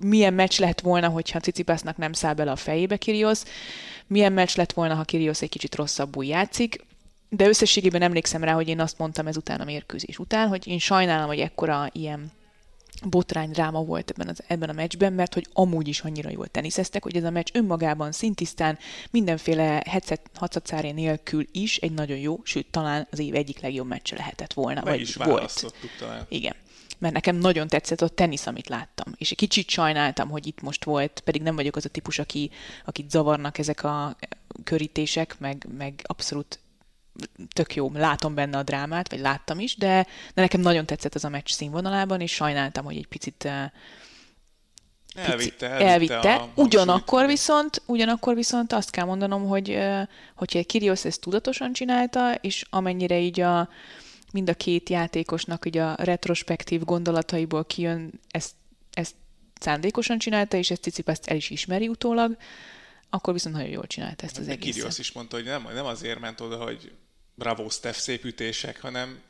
milyen meccs lett volna, hogyha Cicipásznak nem száll bele a fejébe Kirios, milyen meccs lett volna, ha Kirios egy kicsit rosszabbul játszik, de összességében emlékszem rá, hogy én azt mondtam ezután a mérkőzés után, hogy én sajnálom, hogy ekkora ilyen botrány dráma volt ebben, az, ebben a meccsben, mert hogy amúgy is annyira jól teniszeztek, hogy ez a meccs önmagában szintisztán mindenféle hacacáré nélkül is egy nagyon jó, sőt talán az év egyik legjobb meccse lehetett volna. Be vagy is volt. talán. Igen. Mert nekem nagyon tetszett a tenisz, amit láttam. És egy kicsit sajnáltam, hogy itt most volt, pedig nem vagyok az a típus, aki, akit zavarnak ezek a körítések, meg, meg abszolút tök jó, látom benne a drámát, vagy láttam is, de, de nekem nagyon tetszett ez a meccs színvonalában, és sajnáltam, hogy egy picit eh, Elvitte, elvitte. elvitte. A ugyanakkor viszont, ugyanakkor viszont azt kell mondanom, hogy eh, hogyha Kyrgios ezt tudatosan csinálta, és amennyire így a, mind a két játékosnak így a retrospektív gondolataiból kijön, ezt, ezt szándékosan csinálta, és ezt Cicipaszt el is ismeri utólag, akkor viszont nagyon jól csinálta ezt az egészet. Kyrgios is mondta, hogy nem, nem azért ment oda, hogy bravo Steph szép ütések, hanem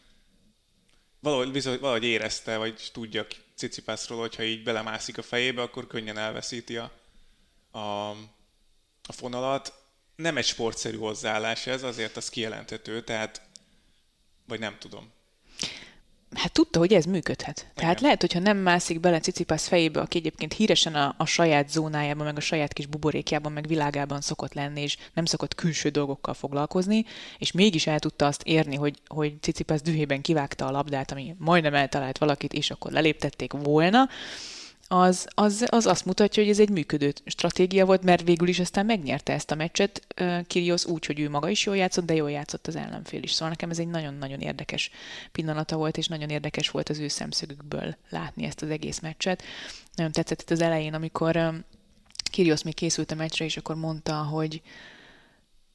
valahogy, bizony, valahogy érezte, vagy tudja Cicipászról, hogyha így belemászik a fejébe, akkor könnyen elveszíti a, a, a fonalat. Nem egy sportszerű hozzáállás ez, azért az kijelenthető, tehát vagy nem tudom hát tudta, hogy ez működhet. Igen. Tehát lehet, hogyha nem mászik bele Cicipász fejébe, aki egyébként híresen a, a saját zónájában, meg a saját kis buborékjában, meg világában szokott lenni, és nem szokott külső dolgokkal foglalkozni, és mégis el tudta azt érni, hogy, hogy Cicipász dühében kivágta a labdát, ami majdnem eltalált valakit, és akkor leléptették volna, az, az, az azt mutatja, hogy ez egy működő stratégia volt, mert végül is aztán megnyerte ezt a meccset Kyrgios úgy, hogy ő maga is jól játszott, de jól játszott az ellenfél is. Szóval nekem ez egy nagyon-nagyon érdekes pillanata volt, és nagyon érdekes volt az ő szemszögükből látni ezt az egész meccset. Nagyon tetszett itt az elején, amikor Kyrgios még készült a meccsre, és akkor mondta, hogy,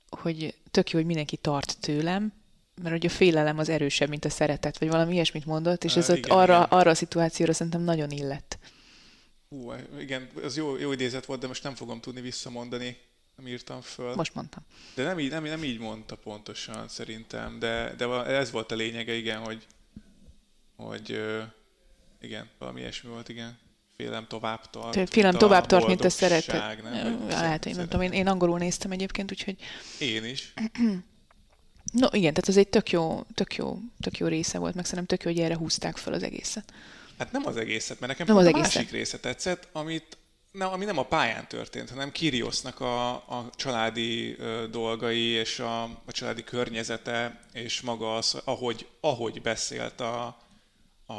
hogy tök jó, hogy mindenki tart tőlem, mert hogy a félelem az erősebb, mint a szeretet, vagy valami ilyesmit mondott, és ez igen, arra, igen. arra a szituációra szerintem nagyon illett. Hú, igen, az jó, jó idézet volt, de most nem fogom tudni visszamondani, nem írtam föl. Most mondtam. De nem így, nem, nem így mondta pontosan szerintem, de, de ez volt a lényege, igen, hogy, hogy igen, valami ilyesmi volt, igen. Félem tovább tart. Félem tovább tart, mint a szeretet. Nem, Lehet, hogy nem tudom, én, én angolul néztem egyébként, úgyhogy... Én is. no igen, tehát ez egy tök jó, tök jó, tök jó része volt, meg szerintem tök jó, hogy erre húzták fel az egészet. Hát nem az egészet, mert nekem nem az a egészet. másik része tetszett, amit nem, ami nem a pályán történt, hanem Kiriosnak a, a családi ö, dolgai és a, a családi környezete, és maga az, ahogy, ahogy beszélt a, a,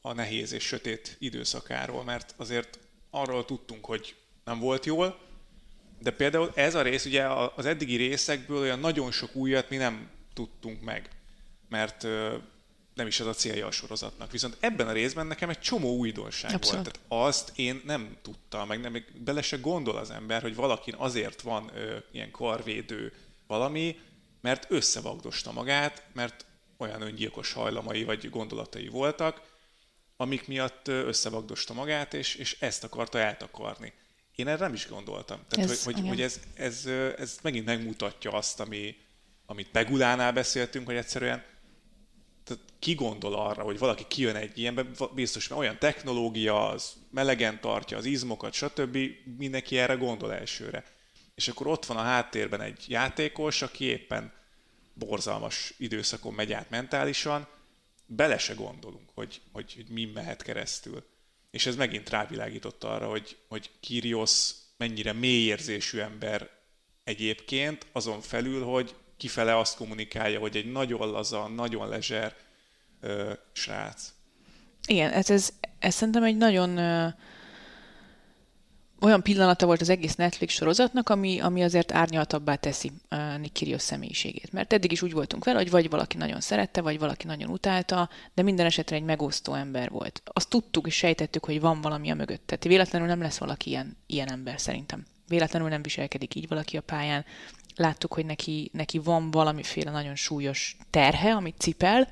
a nehéz és sötét időszakáról, mert azért arról tudtunk, hogy nem volt jól, de például ez a rész, ugye az eddigi részekből olyan nagyon sok újat mi nem tudtunk meg, mert nem is az a célja a sorozatnak. Viszont ebben a részben nekem egy csomó újdonság Abszolút. volt. Tehát azt én nem tudtam, meg nem bele se gondol az ember, hogy valakin azért van ö, ilyen karvédő valami, mert összevagdosta magát, mert olyan öngyilkos hajlamai vagy gondolatai voltak, amik miatt összevagdosta magát, és, és ezt akarta eltakarni. Én erre nem is gondoltam. Tehát, ez, hogy, hogy, hogy ez, ez, ez megint megmutatja azt, ami, amit Pegulánál beszéltünk, hogy egyszerűen tehát ki gondol arra, hogy valaki kijön egy ilyenbe, biztos, mert olyan technológia, az melegen tartja az izmokat, stb. Mindenki erre gondol elsőre. És akkor ott van a háttérben egy játékos, aki éppen borzalmas időszakon megy át mentálisan, bele se gondolunk, hogy, hogy, hogy mi mehet keresztül. És ez megint rávilágított arra, hogy, hogy Kyrgios mennyire mélyérzésű ember egyébként, azon felül, hogy kifele azt kommunikálja, hogy egy nagyon laza, nagyon lezser ö, srác. Igen, ez, ez, ez szerintem egy nagyon ö, olyan pillanata volt az egész Netflix sorozatnak, ami, ami azért árnyaltabbá teszi uh, Nick Kyrgios személyiségét. Mert eddig is úgy voltunk vele, hogy vagy valaki nagyon szerette, vagy valaki nagyon utálta, de minden esetre egy megosztó ember volt. Azt tudtuk és sejtettük, hogy van valami a mögött. Tehát véletlenül nem lesz valaki ilyen, ilyen ember szerintem. Véletlenül nem viselkedik így valaki a pályán. Láttuk, hogy neki, neki van valamiféle nagyon súlyos terhe, amit cipel,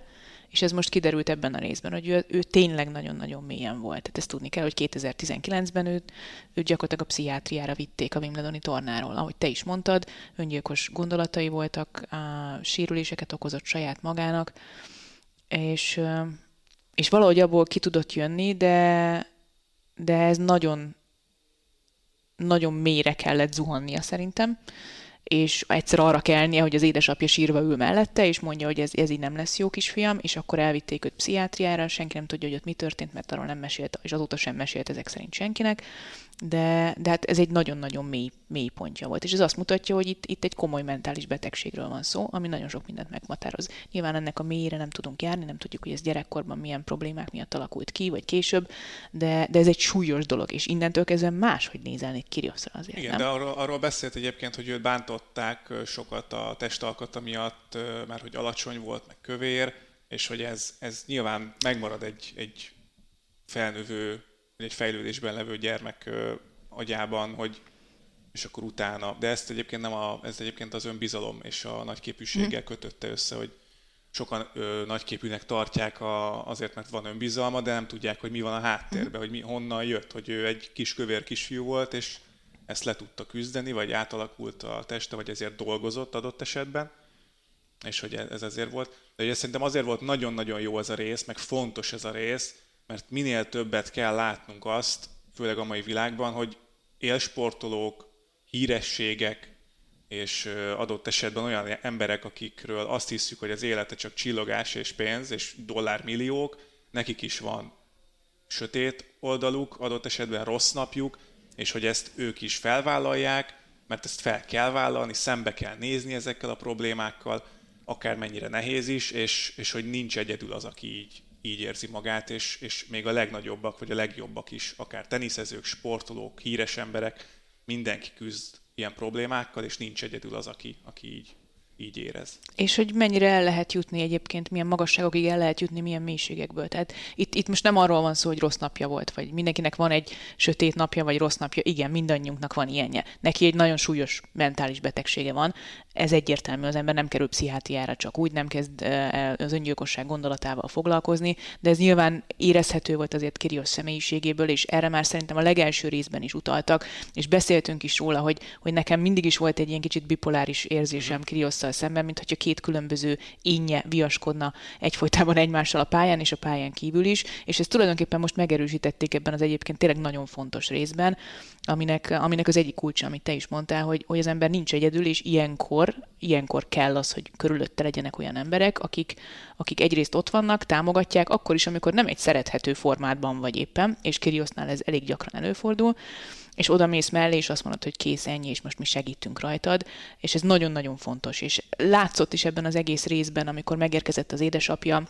és ez most kiderült ebben a részben, hogy ő, ő tényleg nagyon-nagyon mélyen volt. Tehát ezt tudni kell, hogy 2019-ben őt, őt gyakorlatilag a pszichiátriára vitték a Wimbledoni tornáról. Ahogy te is mondtad, öngyilkos gondolatai voltak, a sérüléseket okozott saját magának, és, és valahogy abból ki tudott jönni, de, de ez nagyon nagyon mélyre kellett zuhannia szerintem, és egyszer arra kelnie, hogy az édesapja sírva ül mellette, és mondja, hogy ez, ez így nem lesz jó kisfiam, és akkor elvitték őt pszichiátriára, senki nem tudja, hogy ott mi történt, mert arról nem mesélt, és azóta sem mesélt ezek szerint senkinek, de, de hát ez egy nagyon-nagyon mély, mély pontja volt. És ez azt mutatja, hogy itt, itt egy komoly mentális betegségről van szó, ami nagyon sok mindent megmatároz. Nyilván ennek a mélyére nem tudunk járni, nem tudjuk, hogy ez gyerekkorban milyen problémák miatt alakult ki, vagy később, de, de ez egy súlyos dolog, és innentől kezdve máshogy nézelni Kiriosra azért. Igen, nem? de arról, arról beszélt egyébként, hogy őt bántották sokat a testalkata miatt, mert hogy alacsony volt, meg kövér, és hogy ez, ez nyilván megmarad egy, egy felnövő egy fejlődésben levő gyermek agyában, hogy és akkor utána. De ezt egyébként nem a, ez egyébként az önbizalom és a nagyképűséggel mhm. kötötte össze, hogy sokan ö, nagyképűnek tartják a, azért, mert van önbizalma, de nem tudják, hogy mi van a háttérben, uh-huh. hogy mi, honnan jött, hogy ő egy kis kövér kisfiú volt, és ezt le tudta küzdeni, vagy átalakult a teste, vagy ezért dolgozott adott esetben, és hogy ez ezért volt. De ugye szerintem azért volt nagyon-nagyon jó ez a rész, meg fontos ez a rész, mert minél többet kell látnunk azt, főleg a mai világban, hogy élsportolók, hírességek, és adott esetben olyan emberek, akikről azt hiszük, hogy az élete csak csillogás és pénz, és dollármilliók, nekik is van sötét oldaluk, adott esetben rossz napjuk, és hogy ezt ők is felvállalják, mert ezt fel kell vállalni, szembe kell nézni ezekkel a problémákkal, akármennyire nehéz is, és, és hogy nincs egyedül az, aki így így érzi magát, és, és még a legnagyobbak, vagy a legjobbak is, akár teniszezők, sportolók, híres emberek, mindenki küzd ilyen problémákkal, és nincs egyedül az, aki, aki így, így érez. És hogy mennyire el lehet jutni egyébként, milyen magasságokig el lehet jutni, milyen mélységekből. Tehát itt, itt most nem arról van szó, hogy rossz napja volt, vagy mindenkinek van egy sötét napja, vagy rossz napja. Igen, mindannyiunknak van ilyenje. Neki egy nagyon súlyos mentális betegsége van. Ez egyértelmű, az ember nem kerül pszichiátriára csak úgy, nem kezd az öngyilkosság gondolatával foglalkozni, de ez nyilván érezhető volt azért Kirios személyiségéből, és erre már szerintem a legelső részben is utaltak, és beszéltünk is róla, hogy, hogy nekem mindig is volt egy ilyen kicsit bipoláris érzésem Kiriosszal szemben, mint hogyha két különböző énje viaskodna egyfolytában egymással a pályán és a pályán kívül is, és ezt tulajdonképpen most megerősítették ebben az egyébként tényleg nagyon fontos részben, aminek, aminek az egyik kulcsa, amit te is mondtál, hogy, hogy az ember nincs egyedül, és ilyenkor, ilyenkor kell az, hogy körülötte legyenek olyan emberek, akik, akik egyrészt ott vannak, támogatják, akkor is, amikor nem egy szerethető formátban vagy éppen, és Kiriosznál ez elég gyakran előfordul, és oda mész mellé, és azt mondod, hogy kész, ennyi, és most mi segítünk rajtad, és ez nagyon-nagyon fontos, és látszott is ebben az egész részben, amikor megérkezett az édesapja,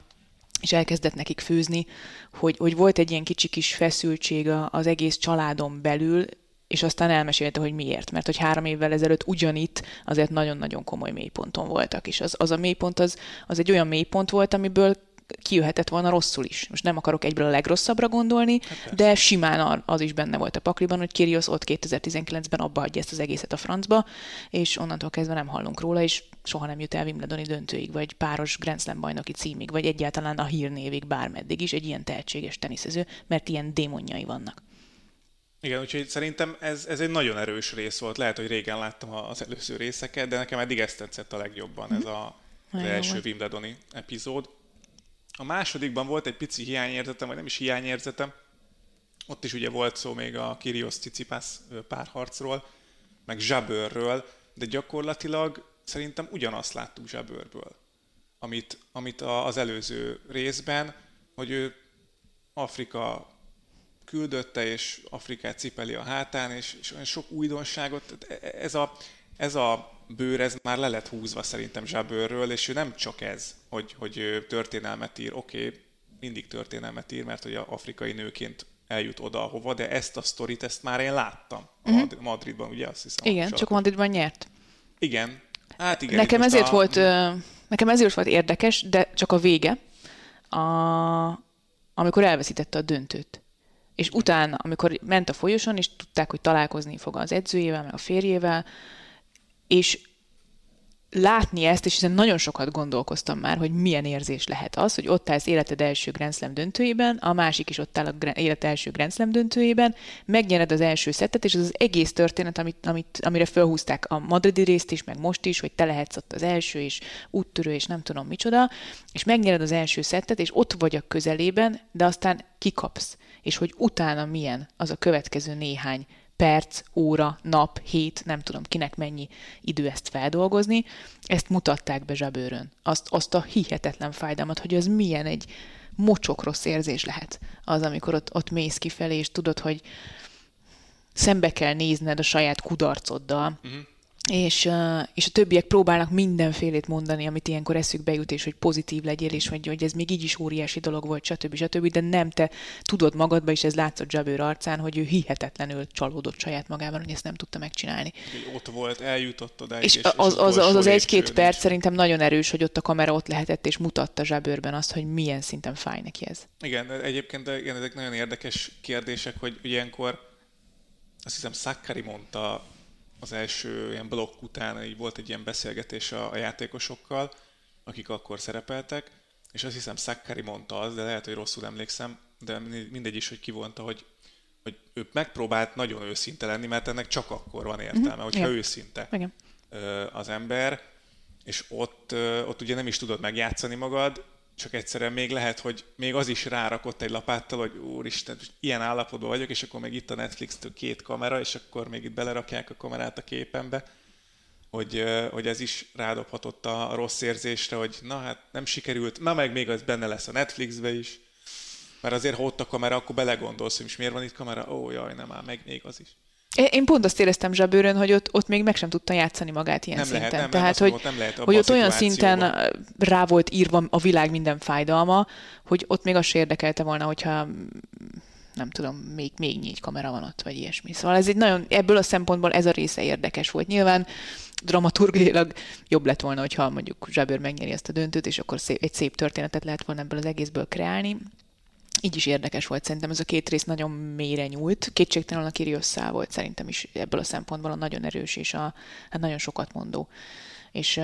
és elkezdett nekik főzni, hogy, hogy volt egy ilyen kicsi kis feszültség az egész családon belül, és aztán elmesélte, hogy miért. Mert hogy három évvel ezelőtt ugyanitt azért nagyon-nagyon komoly mélyponton voltak. És az, az a mélypont az, az egy olyan mélypont volt, amiből kijöhetett volna rosszul is. Most nem akarok egyből a legrosszabbra gondolni, hát de simán az is benne volt a pakliban, hogy Kyrgios ott 2019-ben abba adja ezt az egészet a francba, és onnantól kezdve nem hallunk róla, és soha nem jut el Wimbledoni döntőig, vagy páros Grand Slam bajnoki címig, vagy egyáltalán a hírnévig bármeddig is egy ilyen tehetséges teniszező, mert ilyen démonjai vannak. Igen, úgyhogy szerintem ez, ez egy nagyon erős rész volt. Lehet, hogy régen láttam az előző részeket, de nekem eddig ezt tetszett a legjobban, ez a, az első Wimbledoni epizód. A másodikban volt egy pici hiányérzetem, vagy nem is hiányérzetem. Ott is ugye volt szó még a Kyrgios Tsitsipas párharcról, meg Zsabőrről, de gyakorlatilag szerintem ugyanazt láttuk Zsabőrből, amit, amit az előző részben, hogy ő Afrika küldötte, és Afrikát cipeli a hátán, és, és olyan sok újdonságot. Ez a, ez a bőr, ez már le lett húzva szerintem Zsábőrről, és ő nem csak ez, hogy, hogy történelmet ír, oké, okay, mindig történelmet ír, mert hogy a afrikai nőként eljut oda, ahova, de ezt a sztorit, ezt már én láttam uh-huh. Madridban, ugye azt hiszem. Igen, csak Madridban nyert. Igen. Hát igen. Nekem ezért, a... volt, nekem ezért volt érdekes, de csak a vége, a, amikor elveszítette a döntőt. És utána, amikor ment a folyoson, és tudták, hogy találkozni fog az edzőjével, meg a férjével, és látni ezt, és ezen nagyon sokat gondolkoztam már, hogy milyen érzés lehet az, hogy ott állsz életed első Grand Slam döntőjében, a másik is ott áll a élet első Grand Slam döntőjében, megnyered az első szettet, és az az egész történet, amit, amit, amire felhúzták a madridi részt is, meg most is, hogy te lehetsz ott az első, és úttörő, és nem tudom micsoda, és megnyered az első szettet, és ott vagy a közelében, de aztán kikapsz, és hogy utána milyen az a következő néhány perc, óra, nap, hét, nem tudom kinek mennyi idő ezt feldolgozni, ezt mutatták be zsebőrön. Azt, azt a hihetetlen fájdalmat, hogy az milyen egy mocsok rossz érzés lehet az, amikor ott, ott mész kifelé, és tudod, hogy szembe kell nézned a saját kudarcoddal, uh-huh és, és a többiek próbálnak mindenfélét mondani, amit ilyenkor eszükbe jut, és hogy pozitív legyél, és hogy, hogy ez még így is óriási dolog volt, stb. stb. De nem te tudod magadba, és ez látszott Jabőr arcán, hogy ő hihetetlenül csalódott saját magában, hogy ezt nem tudta megcsinálni. Ott volt, eljutott oda. És, és az, az, az, az, egy-két perc szerintem nagyon erős, hogy ott a kamera ott lehetett, és mutatta Zsabőrben azt, hogy milyen szinten fáj neki ez. Igen, egyébként igen, ezek nagyon érdekes kérdések, hogy ilyenkor azt hiszem Szakari mondta az első ilyen blokk után így volt egy ilyen beszélgetés a, a játékosokkal, akik akkor szerepeltek, és azt hiszem Sakkari mondta az, de lehet, hogy rosszul emlékszem, de mindegy is, hogy kivonta, hogy, hogy ő megpróbált nagyon őszinte lenni, mert ennek csak akkor van értelme, mm-hmm. hogyha Igen. őszinte Igen. az ember, és ott, ott ugye nem is tudod megjátszani magad, csak egyszerűen még lehet, hogy még az is rárakott egy lapáttal, hogy úristen, ilyen állapotban vagyok, és akkor még itt a Netflix-től két kamera, és akkor még itt belerakják a kamerát a képembe, hogy, hogy ez is rádobhatott a rossz érzésre, hogy na hát nem sikerült, na meg még az benne lesz a Netflixbe is, mert azért ha ott a kamera, akkor belegondolsz, hogy miért van itt kamera, ó jaj, nem áll, meg még az is. Én pont azt éreztem Zsabőrön, hogy ott, ott még meg sem tudta játszani magát ilyen nem szinten. Lehet, nem, Tehát, hogy, nem lehet hogy ott olyan szinten rá volt írva a világ minden fájdalma, hogy ott még azt érdekelte volna, hogyha nem tudom, még, még négy kamera van ott, vagy ilyesmi. Szóval ez egy nagyon, ebből a szempontból ez a része érdekes volt. Nyilván dramaturgiailag jobb lett volna, hogyha mondjuk Zsábőr megnyeri ezt a döntőt, és akkor szép, egy szép történetet lehet volna ebből az egészből kreálni így is érdekes volt szerintem, ez a két rész nagyon mélyre nyúlt. Kétségtelenül a Kiriosszá volt szerintem is ebből a szempontból a nagyon erős és a hát nagyon sokat mondó. És,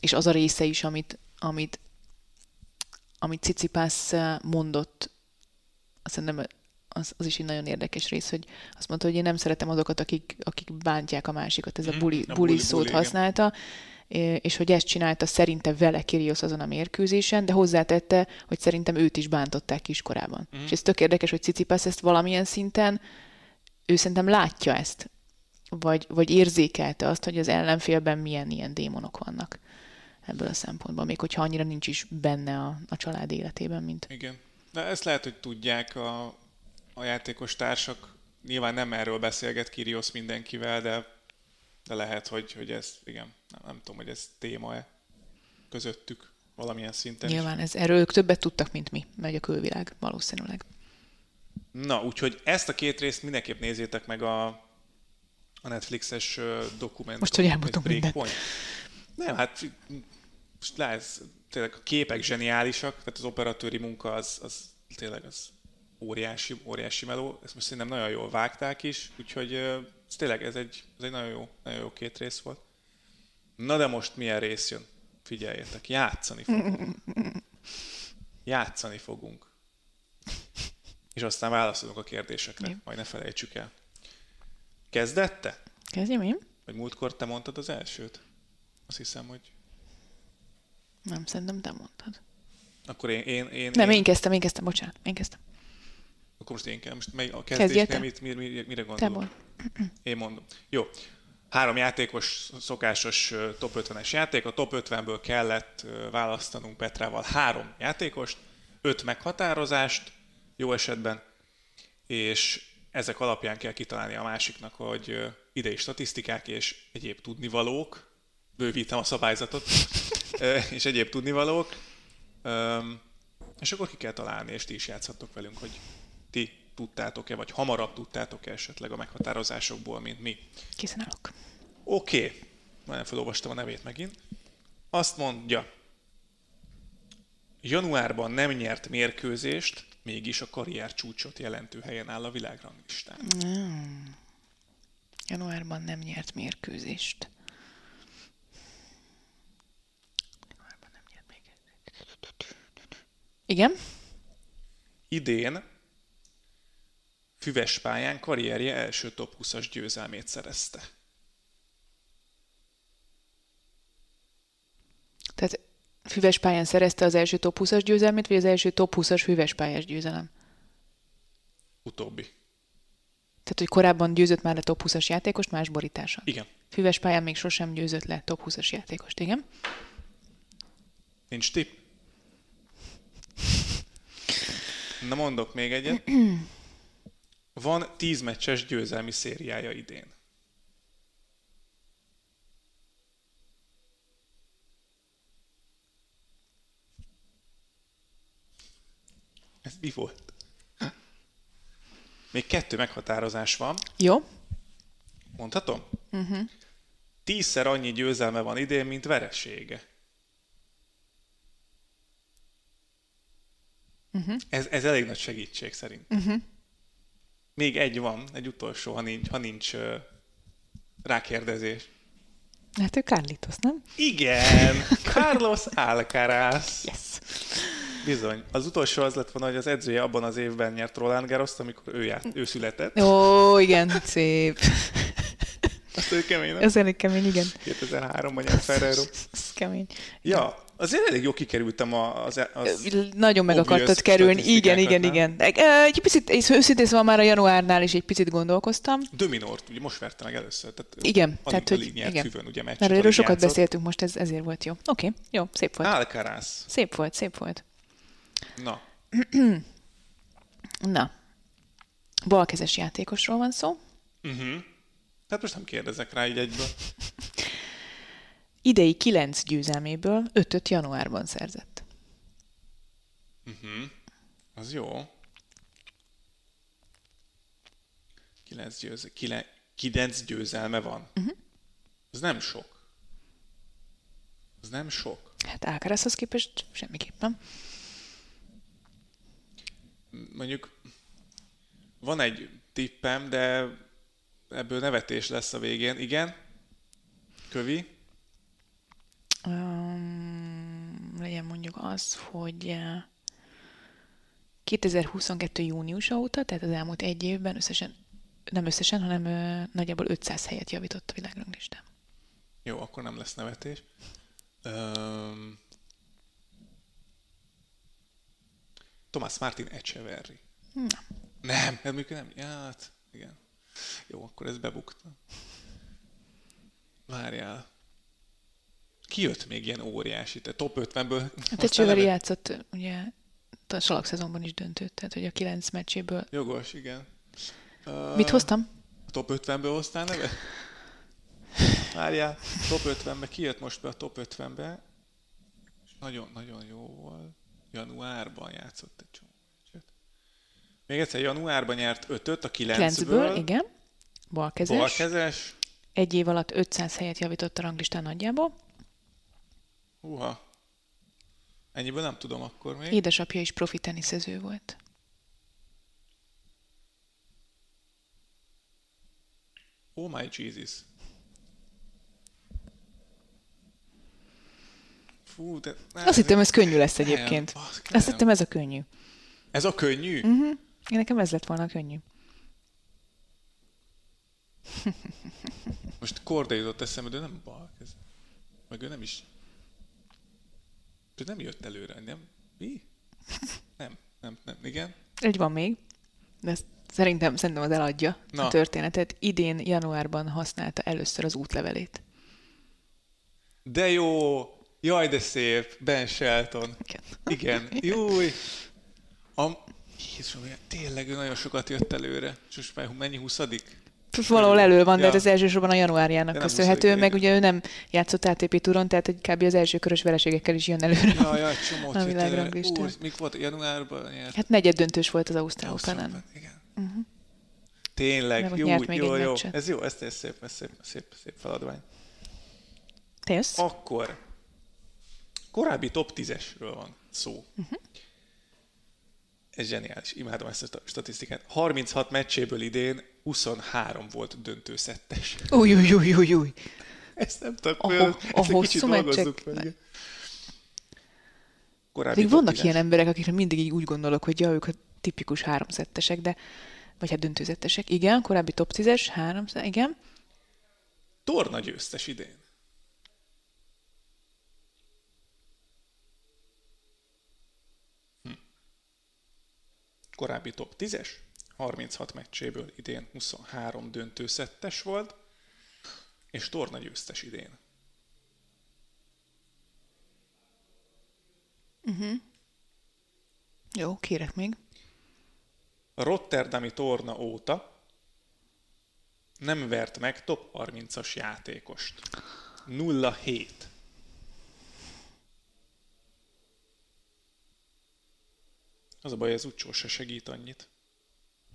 és az a része is, amit, amit, amit Cicipász mondott, azt szerintem az, az is egy nagyon érdekes rész, hogy azt mondta, hogy én nem szeretem azokat, akik, akik bántják a másikat, ez a mhm. buli, buli, buli szót buli, használta. Igen és hogy ezt csinálta szerinte vele Kyrgios azon a mérkőzésen, de hozzátette, hogy szerintem őt is bántották kiskorában. Mm. És ez tök érdekes, hogy Cicipas ezt valamilyen szinten, ő szerintem látja ezt, vagy, vagy érzékelte azt, hogy az ellenfélben milyen ilyen démonok vannak ebből a szempontból, még hogyha annyira nincs is benne a, a család életében, mint... Igen. De ezt lehet, hogy tudják a, a játékos társak. Nyilván nem erről beszélget Kirios mindenkivel, de de lehet, hogy, hogy ez, igen, nem, nem tudom, hogy ez téma-e közöttük valamilyen szinten. Nyilván ez, erről ők többet tudtak, mint mi, megy a külvilág valószínűleg. Na, úgyhogy ezt a két részt mindenképp nézzétek meg a, a Netflixes dokumentum. Most, hogy elmondom mindent. Nem, hát most lehet, tényleg a képek zseniálisak, tehát az operatőri munka az, az tényleg az óriási, óriási meló. Ezt most szerintem nagyon jól vágták is, úgyhogy ez tényleg ez egy, ez egy nagyon, jó, nagyon jó két rész volt. Na de most milyen rész jön? Figyeljetek, játszani fogunk. Játszani fogunk. És aztán válaszolunk a kérdésekre, Jó. majd ne felejtsük el. Kezdette? Kezdjem én? Vagy múltkor te mondtad az elsőt? Azt hiszem, hogy... Nem, szerintem te mondtad. Akkor én... én, én Nem, én, én kezdtem, én kezdtem, bocsánat, én kezdtem. Akkor most én kell. Most mely, a kezdésnél mit, mire, mire, gondolok? Én mondom. Jó. Három játékos, szokásos top 50-es játék. A top 50-ből kellett választanunk Petrával három játékost, öt meghatározást, jó esetben, és ezek alapján kell kitalálni a másiknak, hogy idei statisztikák és egyéb tudnivalók, bővítem a szabályzatot, és egyéb tudnivalók, és akkor ki kell találni, és ti is játszhattok velünk, hogy ti tudtátok-e, vagy hamarabb tudtátok-e esetleg a meghatározásokból, mint mi. Készen állok. Oké, okay. nagyon felolvastam a nevét megint. Azt mondja, januárban nem nyert mérkőzést, mégis a karrier csúcsot jelentő helyen áll a világranglistán. Januárban nem nyert mérkőzést. Januárban nem nyert mérkőzést. Igen? Idén füves pályán karrierje első top 20-as győzelmét szerezte. Tehát füves pályán szerezte az első top 20-as győzelmét, vagy az első top 20-as füves pályás győzelem? Utóbbi. Tehát, hogy korábban győzött már le top 20-as játékost más borításon. Igen. Füves pályán még sosem győzött le top 20-as játékost, igen? Nincs tipp? Na mondok még egyet. Van 10 meccses győzelmi szériája idén. Ez mi volt? Még kettő meghatározás van. Jó? Mondhatom? Uh-huh. Tízszer annyi győzelme van idén, mint veresége. Uh-huh. Ez, ez elég nagy segítség szerint. Uh-huh. Még egy van, egy utolsó, ha nincs, ha nincs uh, rákérdezés. Hát ő Carlitos, nem? Igen! Carlos Alcaraz! Yes. Bizony. Az utolsó az lett volna, hogy az edzője abban az évben nyert Roland Garros, amikor ő, járt, ő született. Ó, igen, szép. Azt ő kemény, nem? Ez elég kemény, igen. 2003-ban nyert Ferrero. Ez kemény. Ja, azért elég jó kikerültem a- az, az Nagyon meg akartad kerülni. Igen, igen, statisztikákat, igen. Egy picit, és őszintén szóval már a januárnál is egy picit gondolkoztam. Dominort, ugye most verte meg először. Tehát Igen, tehát, hogy nyert igen. füvön, ugye meccset, erről sokat játszott. beszéltünk most, ez, ezért volt jó. Oké, okay, jó, szép volt. Alcaraz. Szép volt, szép volt. Na, Na, balkezes játékosról van szó. Hát most nem kérdezek rá így egyből. Idei kilenc győzelméből ötöt januárban szerzett. Az jó. Kilenc, győz, kile, kilenc győzelme van. Uh-huh. Az nem sok. Az nem sok. Hát Alcarazhoz képest semmiképp nem. Mondjuk van egy tippem, de ebből nevetés lesz a végén. Igen? Kövi? Um, legyen mondjuk az, hogy eh, 2022. júniusa óta, tehát az elmúlt egy évben összesen, nem összesen, hanem ö, nagyjából 500 helyet javított a világranglistán. Jó, akkor nem lesz nevetés. Um, Thomas Martin Echeverry. Na, Nem, ez mondjuk nem. Ja, hát, igen. Jó, akkor ez bebukta. Várjál. Ki jött még ilyen óriási? Te top 50-ből? hát Csöveri neve- játszott ugye a salak szezonban is döntőt, tehát hogy a kilenc meccséből. Jogos, igen. Uh, Mit hoztam? A top 50-ből hoztál neve? Várjál, top 50-be, ki jött most be a top 50-be? És nagyon-nagyon jó volt. Januárban játszott egy csomó. Még egyszer, januárban nyert 5-öt a 9-ből. Kilencből, igen. Balkezes. Balkezes. Egy év alatt 500 helyet javított a ranglistán nagyjából. Húha. Ennyiből nem tudom akkor még. Édesapja is profi teniszező volt. Oh my Jesus. Fú, de... Azt hittem, ez könnyű lesz egyébként. Nem, Azt nem. hittem, ez a könnyű. Ez a könnyű? Mhm. Én nekem ez lett volna könnyű. Most Korda jutott eszembe, de nem bal ez. Meg ő nem is... Ő nem jött előre, nem? Mi? Nem, nem, nem, igen. Egy van még, de ezt szerintem, szerintem az eladja. Na. a történetet. Idén januárban használta először az útlevelét. De jó! Jaj, de szép! Ben Shelton. Igen. Igen. Júj! A... Jézusom, tényleg ő nagyon sokat jött előre. És most már mennyi huszadik? Most valahol elő van, de Ja. hát ez elsősorban a januárjának De köszönhető, meg ugye ő nem játszott ATP túron, tehát hogy kb. az első körös vereségekkel is jön előre. Jaj, jaj, csomót A világranglistán. Mik volt? Januárban nyert? Hát negyed döntős volt az Ausztrál. Open, Igen. Tényleg, Meg ott jó, nyert még jó, egy jó. meccset. Ez jó, ez, ez szép, ez szép, szép, szép feladvány. Te jössz? Akkor korábbi top 10-esről van szó. Uh-huh. Ez zseniális, imádom ezt a sta- statisztikát. 36 meccséből idén 23 volt döntőszettes. Új, új, új, új, új. Ezt nem tudok, A ho- a ezt hosszú meccsek-. Korábbi top vannak 10-es. ilyen emberek, akikre mindig így úgy gondolok, hogy ja, ők a tipikus háromszettesek, de vagy hát döntőzettesek. Igen, korábbi top 10-es, három, igen. Torna győztes idén. Korábbi top 10-es, 36 meccséből idén 23 döntőszettes volt, és torna győztes idén. Jó, kérek még. A Rotterdami torna óta nem vert meg top 30-as játékost. 0-7. Az a baj, ez úgy se segít annyit.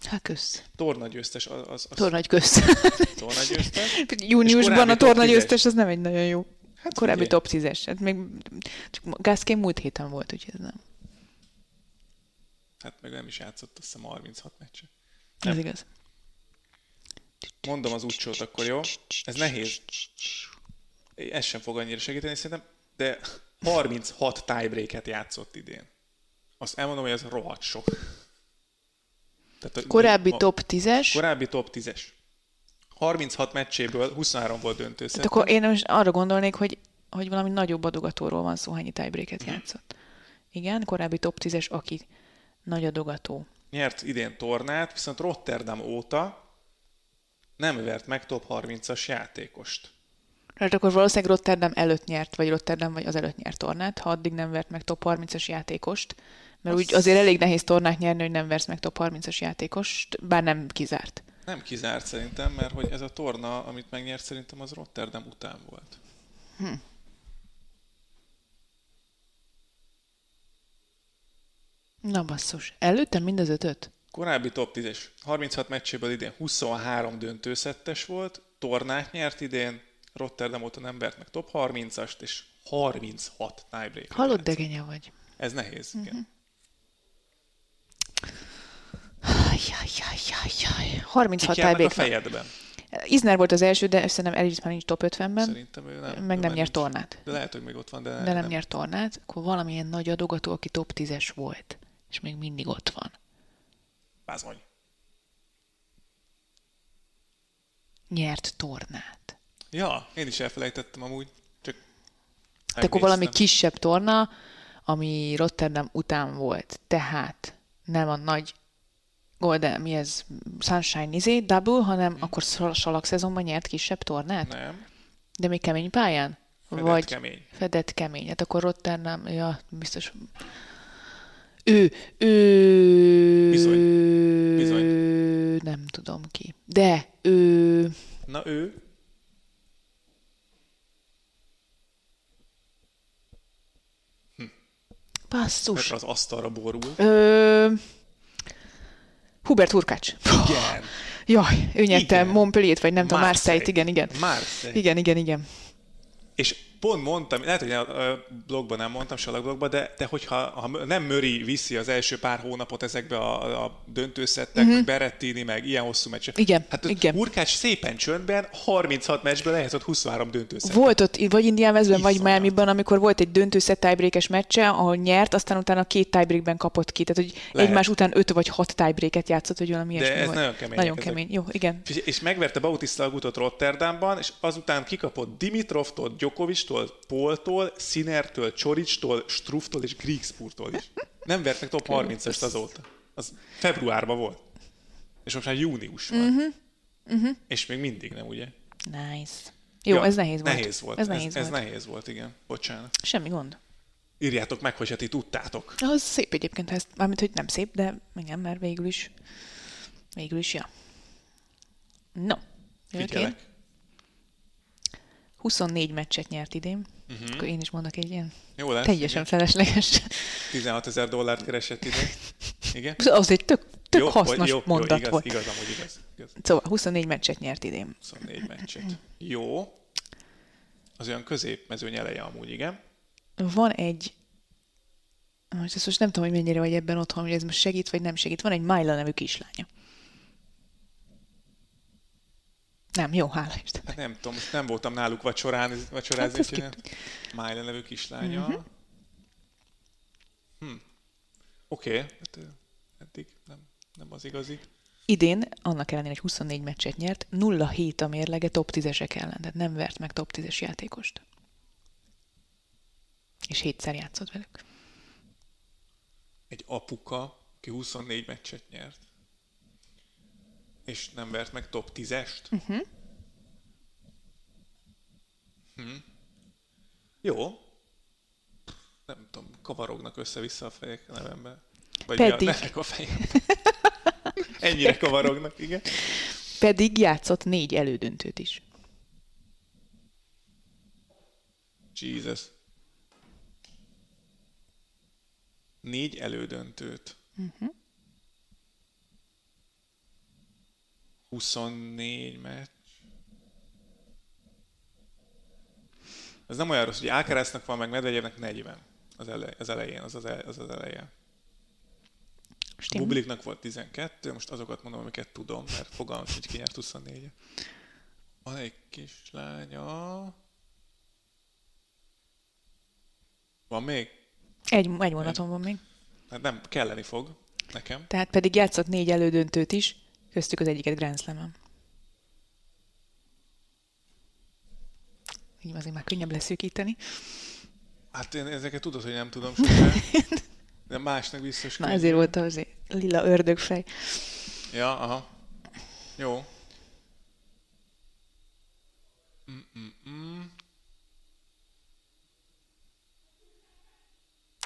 Hát kösz. Torna győztes, az, az, az Tornagy kösz. torna győztes. Júniusban a top torna 10-es. győztes, az nem egy nagyon jó. Hát korábbi figyelj. top 10-es. Hát még csak Gászkén múlt héten volt, úgyhogy ez nem. Hát meg nem is játszott, azt hiszem 36 meccse. Ez igaz. Mondom az útsót akkor, jó? Ez nehéz. Ez sem fog annyira segíteni szerintem, de 36 tiebreaket játszott idén. Azt elmondom, hogy ez rohadt sok. Tehát, a- Korábbi ma- top 10-es. Korábbi top 10-es. 36 meccséből 23 volt Hát döntőszett. akkor én most arra gondolnék, hogy, hogy valami nagyobb adogatóról van szó, hányi tiebreaket játszott. Igen, korábbi top 10-es, aki nagy adogató. Nyert idén tornát, viszont Rotterdam óta nem vert meg top 30-as játékost. Hát akkor valószínűleg Rotterdam előtt nyert, vagy Rotterdam vagy az előtt nyert tornát, ha addig nem vert meg top 30-as játékost. Mert úgy azért elég nehéz tornát nyerni, hogy nem versz meg top 30-as játékost, bár nem kizárt. Nem kizárt szerintem, mert hogy ez a torna, amit megnyert, szerintem az Rotterdam után volt. Na basszus, előttem mind az ötöt? Korábbi top 10-es. 36 meccséből idén 23 döntőszettes volt, tornát nyert idén, Rotterdam óta nem vert meg top 30-ast, és 36 tiebreaker. Hallott, degenya vagy. Ez nehéz, Mhm. igen. Ajajajajaj. 36 Ki kell meg a tiebreak. fejedben? Isner volt az első, de szerintem Elis már nincs top 50-ben, Szerintem ő nem. meg ő nem nyert tornát. De lehet, hogy még ott van, de, de nem nyert tornát, akkor valamilyen nagy adogató, aki top 10-es volt, és még mindig ott van. Bázony. Nyert tornát. Ja, én is elfelejtettem amúgy. Csak Tehát akkor valami kisebb torna, ami Rotterdam után volt. Tehát nem a nagy Golden, mi ez, Sunshine izé, double, hanem akkor szal- salak szezonban nyert kisebb tornát? Nem. De még kemény pályán? Fedett Vagy kemény. Fedett kemény. Hát akkor Rotterdam, ja, biztos. Ő, ő... Bizony. Bizony. Nem tudom ki. De ő... Na ő, Basszus. mert az asztalra borul. Ö... Hubert Hurkács. Igen. Jaj, ő nyerte. Montpellier-t, vagy nem tudom, Marseille. Marseille-t, igen, igen. Marseille. Igen, igen, igen. És pont mondtam, lehet, hogy a blogban nem mondtam, salakblogban, de, de hogyha ha nem Möri viszi az első pár hónapot ezekbe a, a döntőszettek, uh-huh. Berettini, meg ilyen hosszú meccsek. Igen, hát igen. Urkács szépen csöndben 36 meccsből lehet ott 23 döntőszett. Volt ott, vagy Indián Westben, vagy Miami-ban, amikor volt egy döntőszett tiebreakes meccse, ahol nyert, aztán utána két tiebreakben kapott ki. Tehát, hogy lehet. egymás után öt vagy hat tiebreaket játszott, hogy valami De ez volt. nagyon kemény. Nagyon kemény, jó, igen. És megverte Bautista Agutot Rotterdamban, és azután kikapott Dimitrovtól, Djokovictól, Poltól, Sinertől, Csoricstól, Strufftól és Griegspurtól is. Nem vertek top 30-est azóta. Az februárban volt. És most már június van. Uh-huh. Uh-huh. És még mindig nem, ugye? Nice. Jó, ja, ez nehéz volt. Nehéz volt. Ez, nehéz ez, volt. ez nehéz volt, igen. Bocsánat. Semmi gond. Írjátok meg, hogy ti tudtátok. Az szép egyébként, ezt, mármint, hogy nem szép, de igen, mert végül is, végül is, ja. No, jövök én. Figyelek. 24 meccset nyert idén. Uh-huh. Akkor én is mondok egy ilyen Jó lesz. teljesen felesleges. 16 ezer dollárt keresett ide. Igen? Az egy tök, tök jó, hasznos jó, mondat jó, igaz, volt. Igaz, amúgy igaz. igaz. Szóval 24 meccset nyert idén. 24 meccset. Jó. Az olyan középmezőny eleje amúgy, igen. Van egy, most ezt most nem tudom, hogy mennyire vagy ebben otthon, hogy ez most segít, vagy nem segít. Van egy Myla nevű kislánya. Nem, jó, hála Isten. Hát nem tudom, most nem voltam náluk vacsorán, vacsorázni, Hát hát Májla nevű kislánya. Mhm. Uh-huh. Hm. Oké, okay. hát eddig nem, nem az igazi. Idén, annak ellenére, hogy 24 meccset nyert, 0-7 a mérlege top 10-esek ellen, tehát nem vert meg top 10-es játékost. És hétszer játszott velük. Egy apuka, aki 24 meccset nyert, és nem vert meg top 10-est. Uh-huh. Hm. Jó. Nem tudom, kavarognak össze-vissza a fejek a nevemben. Vagy Pedig. mi a nevek a fejem. Ennyire kavarognak, igen. Pedig játszott négy elődöntőt is. Jesus. Négy elődöntőt. Uh-huh. 24 meccs. Ez nem olyan rossz, hogy Ákeresznek van, meg Medvegyevnek 40 az, ele, az elején, az az, el, az, az eleje. Stimmel. Bubliknak volt 12, most azokat mondom, amiket tudom, mert fogalmam, sincs, ki nyert 24 Van egy kislánya. Van még? Egy, egy vonaton van még. Hát nem, kelleni fog nekem. Tehát pedig játszott négy elődöntőt is, köztük az egyiket Grand Slam-en. Így azért már könnyebb leszűkíteni. Hát én ezeket tudod, hogy nem tudom sose. De másnak biztos Na ezért volt az lila ördögfej. Ja, aha. Jó. Mm-mm-mm.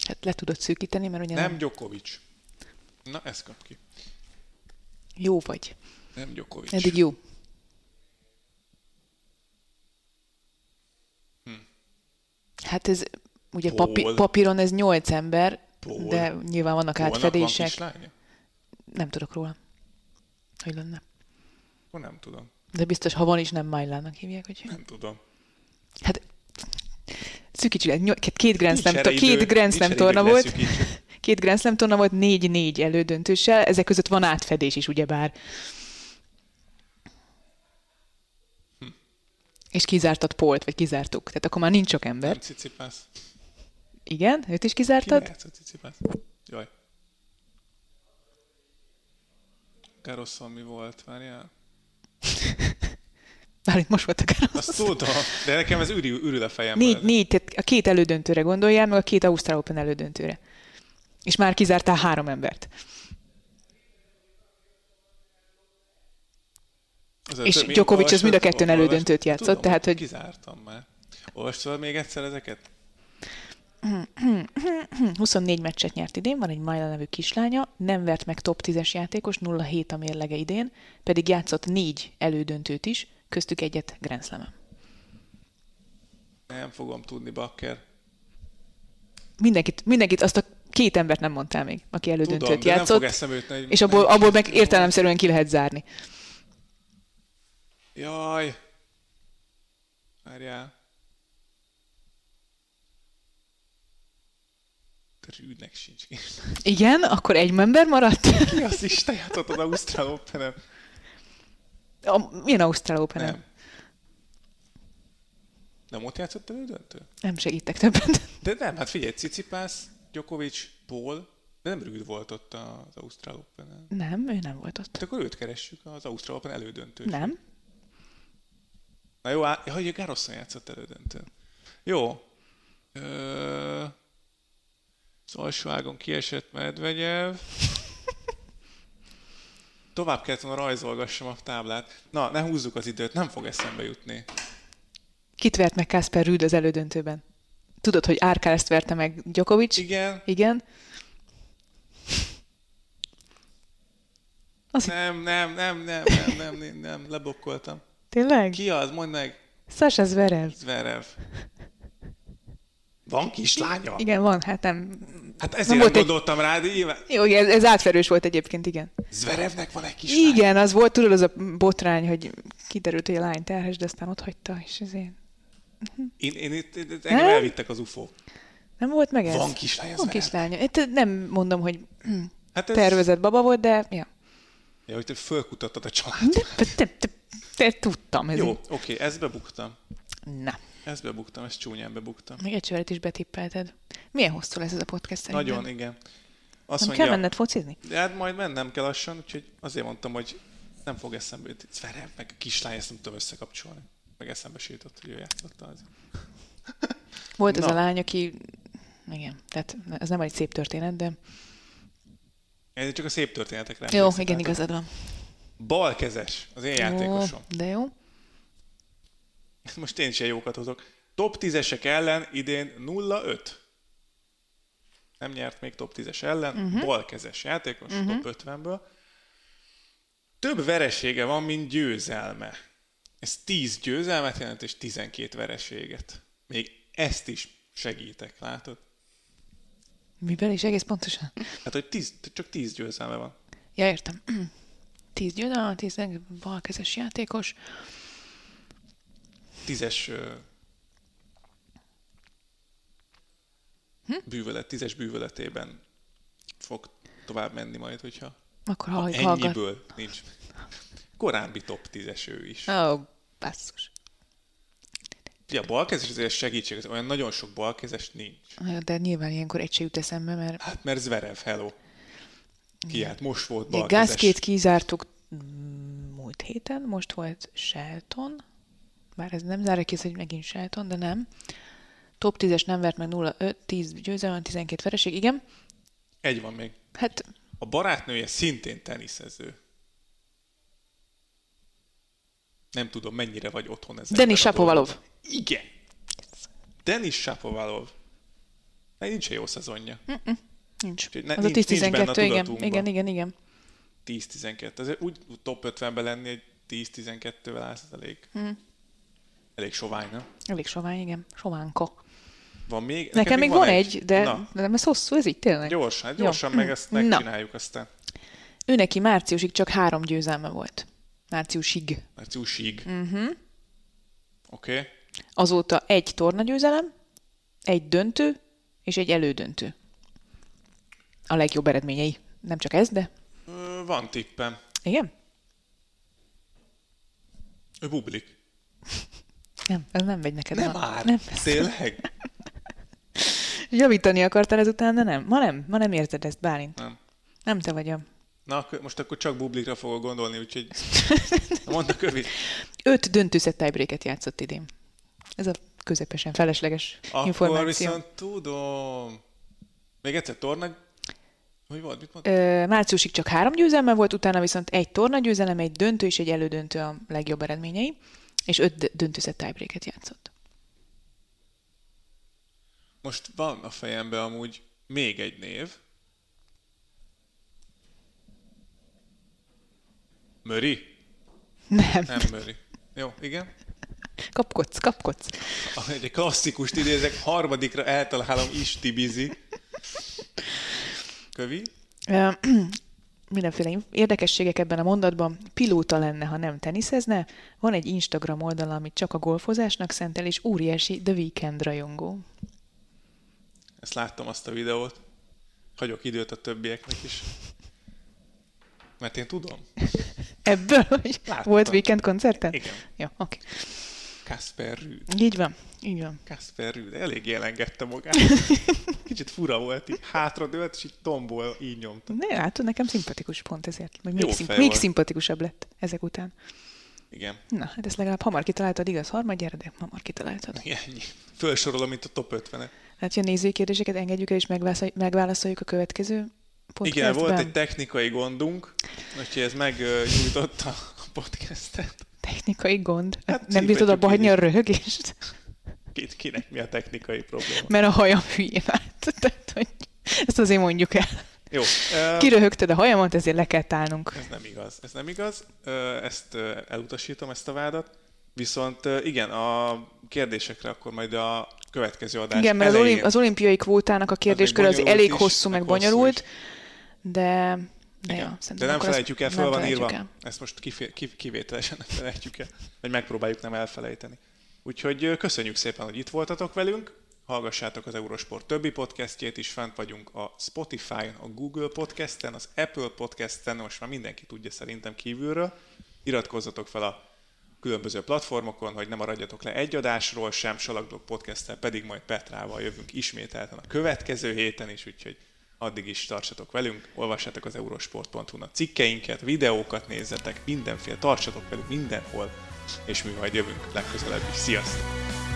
Hát le tudod szűkíteni, mert ugye Nem nem, Djokovic. Na, ez kap ki. Jó vagy. Nem Djokovic. Eddig jó. Hát ez ugye Paul. papi, papíron ez nyolc ember, Paul. de nyilván vannak Holnak átfedések. Van? Nem tudok róla, hogy lenne. Akkor nem tudom. De biztos, ha van is, nem Májlának hívják, hogy... Nem tudom. Hát nyol- két Grand Slam, két Grand Slam torna volt, leszűkítsük. Két Grand Slam torna volt, négy-négy elődöntőssel, ezek között van átfedés is, ugyebár. Hm. És kizártad Polt, vagy kizártuk. Tehát akkor már nincs sok ember. Nem cicipász. Igen, őt is Ki kizártad. játszott cicipász? Jaj. Caroson mi volt? Várjál. Bár most volt a Carlos. Azt tudom, de nekem ez ürül, ürül a fejemben. Négy, négy, tehát a két elődöntőre gondoljál, meg a két Ausztrál Open elődöntőre. És már kizártál három embert. Az És Djokovic az mind a kettőn olvastad- elődöntőt játszott, tudom, tehát, hogy- Kizártam már. Olvastad még egyszer ezeket? 24 meccset nyert idén, van egy Majla nevű kislánya, nem vert meg top 10-es játékos, 0-7 a mérlege idén, pedig játszott négy elődöntőt is, köztük egyet Grand Slam-en. Nem fogom tudni, Bakker. Mindenkit, mindenkit, azt a Két embert nem mondtál még, aki elődöntőt Tudom, de. Nem fog őt, ne, és abból, ne, abból meg értelemszerűen ki lehet zárni. Jaj. Várjál. Rűdnek sincs ki. Igen? Akkor egy ember maradt? Ki az is? Te játszott az Ausztrál Open-en. A, milyen Ausztrál Open-en? Nem. Nem ott játszott elődöntő? Nem segítek többet. De nem, hát figyelj, Cicipász Djokovic, Paul, de nem Rüd volt ott az Ausztrál Open-en. Nem, ő nem volt ott. Hát akkor őt keressük az Ausztrál Open elődöntő. Nem. Na jó, á... ja, Garrosson játszott elődöntő. Jó. Ö... Az alsó ágon kiesett Medvegyev. Tovább kellett volna rajzolgassam a táblát. Na, ne húzzuk az időt, nem fog eszembe jutni. Kit vert meg Kasper Rüd az elődöntőben? Tudod, hogy Árkál ezt verte meg Djokovic? Igen, Igen. Az nem, nem, nem, nem, nem, nem, nem, nem, leblokkoltam. tényleg? Ki az? Mondd meg. Sasha Zverev. Zverev. Van kislánya? Igen, van, hát nem... Hát ezért Nem nem, volt egy- gondoltam rá, de nyilván. Jó, igen, ez, ez átverős volt egyébként, igen. Zverevnek van egy kislánya? Igen, az volt, tudod, az a botrány, hogy kiderült, hogy a lány terhes, de aztán ott hagyta, és ezért Én, én, itt, itt, engem elvittek az UFO. nem volt meg ez? Van kislánya Van Zverev? kislánya. Itt nem mondom, hogy Hát ez... tervezett baba volt, de ja. Ja, hogy te fölkutattad a családot. Te, te, te, tudtam. Ez Jó, így. oké, ezt bebuktam. Na, Ezt bebuktam, ezt csúnyán bebuktam. még egy is betippelted. Milyen hosszú lesz ez a podcast szerintem? Nagyon, igen. Azt Nem mondja, kell menned focizni? de hát majd mennem kell lassan, úgyhogy azért mondtam, hogy nem fog eszembe jutni. Zverev, meg a kislány, ezt nem tudom összekapcsolni. Meg eszembe se jutott, hogy ő játszotta az. Volt ez Na. a lány, aki... Igen, tehát ez nem egy szép történet, de... Én csak a szép történetekre Jó, emlékszem, igen, igazad van. Balkezes, az én játékosom. De jó. Most én is ilyen jókat hozok. Top 10-esek ellen idén 0-5. Nem nyert még top 10-es ellen, uh-huh. balkezes játékos, uh-huh. top 50-ből. Több veresége van, mint győzelme. Ez 10 győzelmet jelent, és 12 vereséget. Még ezt is segítek, látod? Miben is egész pontosan? Hát, hogy 10, csak 10 győzelme van. Ja, értem. Tíz győzelem, tíz balkezes játékos. Tízes ö, Hm? bűvölet, tízes bűvöletében fog tovább menni majd, hogyha Akkor ha hallgat. ennyiből nincs. Korábbi top 10-es ő is. Oh, basszus. Ugye a balkezes azért segítség, az olyan nagyon sok balkezes nincs. De nyilván ilyenkor egy se jut eszembe, mert Hát mert Zverev, hello. Ki hát most volt balkezes. Gászkét kizártuk mm, múlt héten, most volt Shelton, bár ez nem zárja ki, hogy megint Shelton, de nem. Top 10-es nem vert meg 0-5, 10 győzelem, 12 vereség, igen. Egy van még. Hát A barátnője szintén teniszező. Nem tudom, mennyire vagy otthon ezzel. Denis Shapovalov. Igen. Denis Shapovalov. Egy nincs jó szezonja. nincs. Úgyhogy ne- Az nincs- a 10-12, igen, igen, igen, igen. 10-12. Azért úgy top 50-ben lenni, egy 10-12-vel állsz, az elég, Hm. elég sovány, nem? Elég sovány, igen. Sovánka. Van még? Nekem még van egy, de, Na, de nem ez hosszú, ez így tényleg. gyorsan, Jó. gyorsan meg ezt Na. megcsináljuk aztán. Ő neki márciusig csak három győzelme volt. Márciusig. Márciusig. Uh-huh. Oké. Okay. Azóta egy tornagyőzelem, egy döntő és egy elődöntő. A legjobb eredményei. Nem csak ez, de Van tippem. igen? Ő bublik. Nem, ez nem megy neked. Nem ma. már. Nem. Tényleg? Javítani akartál ezután, de nem. Ma nem, ma nem érzed ezt, Bálint. Nem. Nem te vagy a... Na, akkor- most akkor csak bublikra fogok gondolni, úgyhogy mondd a kövét. Öt döntőszett tiebreaket játszott idén. Ez a közepesen felesleges Akkor információ. viszont tudom. Még egyszer torna... Hogy volt? Mit mondtad? Ö, márciusig csak három győzelme volt, utána viszont egy tornagyőzelem, egy döntő és egy elődöntő a legjobb eredményei, és öt d- döntőszett tiebreaket játszott. Most van a fejemben amúgy még egy név. Möri? Nem. Nem Möri. Jó, igen. Kapkodsz, kapkodsz. Ah, Egy klasszikust idézek, harmadikra eltalálom Isti Bizi. Kövi? Ö, Mindenféle érdekességek ebben a mondatban. Pilóta lenne, ha nem teniszezne. Van egy Instagram oldala, amit csak a golfozásnak szentel, és óriási The Weekend rajongó. Ezt láttam azt a videót. Hagyok időt a többieknek is. Mert én tudom. Ebből, hogy Láttam. volt weekend koncerten? Igen. Jó, oké. Kasper Rüd. Így van, így van. Kasper Rüd. Elég elengedte magát. Kicsit fura volt, így hátradőlt, és így tombol így nyomta. Ne, látod, nekem szimpatikus pont ezért. Vagy Jó még, szimp- még szimpatikusabb lett ezek után. Igen. Na, hát ezt legalább hamar kitaláltad, igaz? Harmadjára, de hamar kitaláltad. Igen, ennyi. Fölsorolom, mint a top 50-et. Hát, hogy a nézői kérdéseket engedjük el, és megválaszol- megválaszoljuk a következő podcastben. Igen, volt egy technikai gondunk, úgyhogy ez megnyújtotta a podcastet. technikai gond. Hát nem bírtad abba hagyni a röhögést? Ki- Kinek mi a technikai probléma? Mert a hajam hülyén állt. Tehát, hogy ezt azért mondjuk el. Jó. ö, Kiröhögted a hajamat, ezért le kell állnunk. Ez nem igaz. Ez nem igaz. Ezt elutasítom, ezt a vádat. Viszont igen, a kérdésekre akkor majd a következő adás Igen, mert az, elején. az olimpiai kvótának a kérdéskör az, bonyolult elég hosszú, meg hosszú bonyolult, is. De, de, Igen. ja, De nem felejtjük el, nem van írva. el. Ezt most kifé- kivételesen nem felejtjük el, vagy megpróbáljuk nem elfelejteni. Úgyhogy köszönjük szépen, hogy itt voltatok velünk. Hallgassátok az Eurosport többi podcastjét is, fent vagyunk a Spotify-on, a Google Podcasten, az Apple Podcasten, most már mindenki tudja szerintem kívülről. Iratkozzatok fel a különböző platformokon, hogy ne maradjatok le egy adásról sem, Salakblog podcast pedig majd Petrával jövünk ismételten a következő héten is, úgyhogy addig is tartsatok velünk, olvassátok az eurosport.hu-n a cikkeinket, videókat nézzetek, mindenféle, tartsatok velünk mindenhol, és mi majd jövünk legközelebb is. Sziasztok!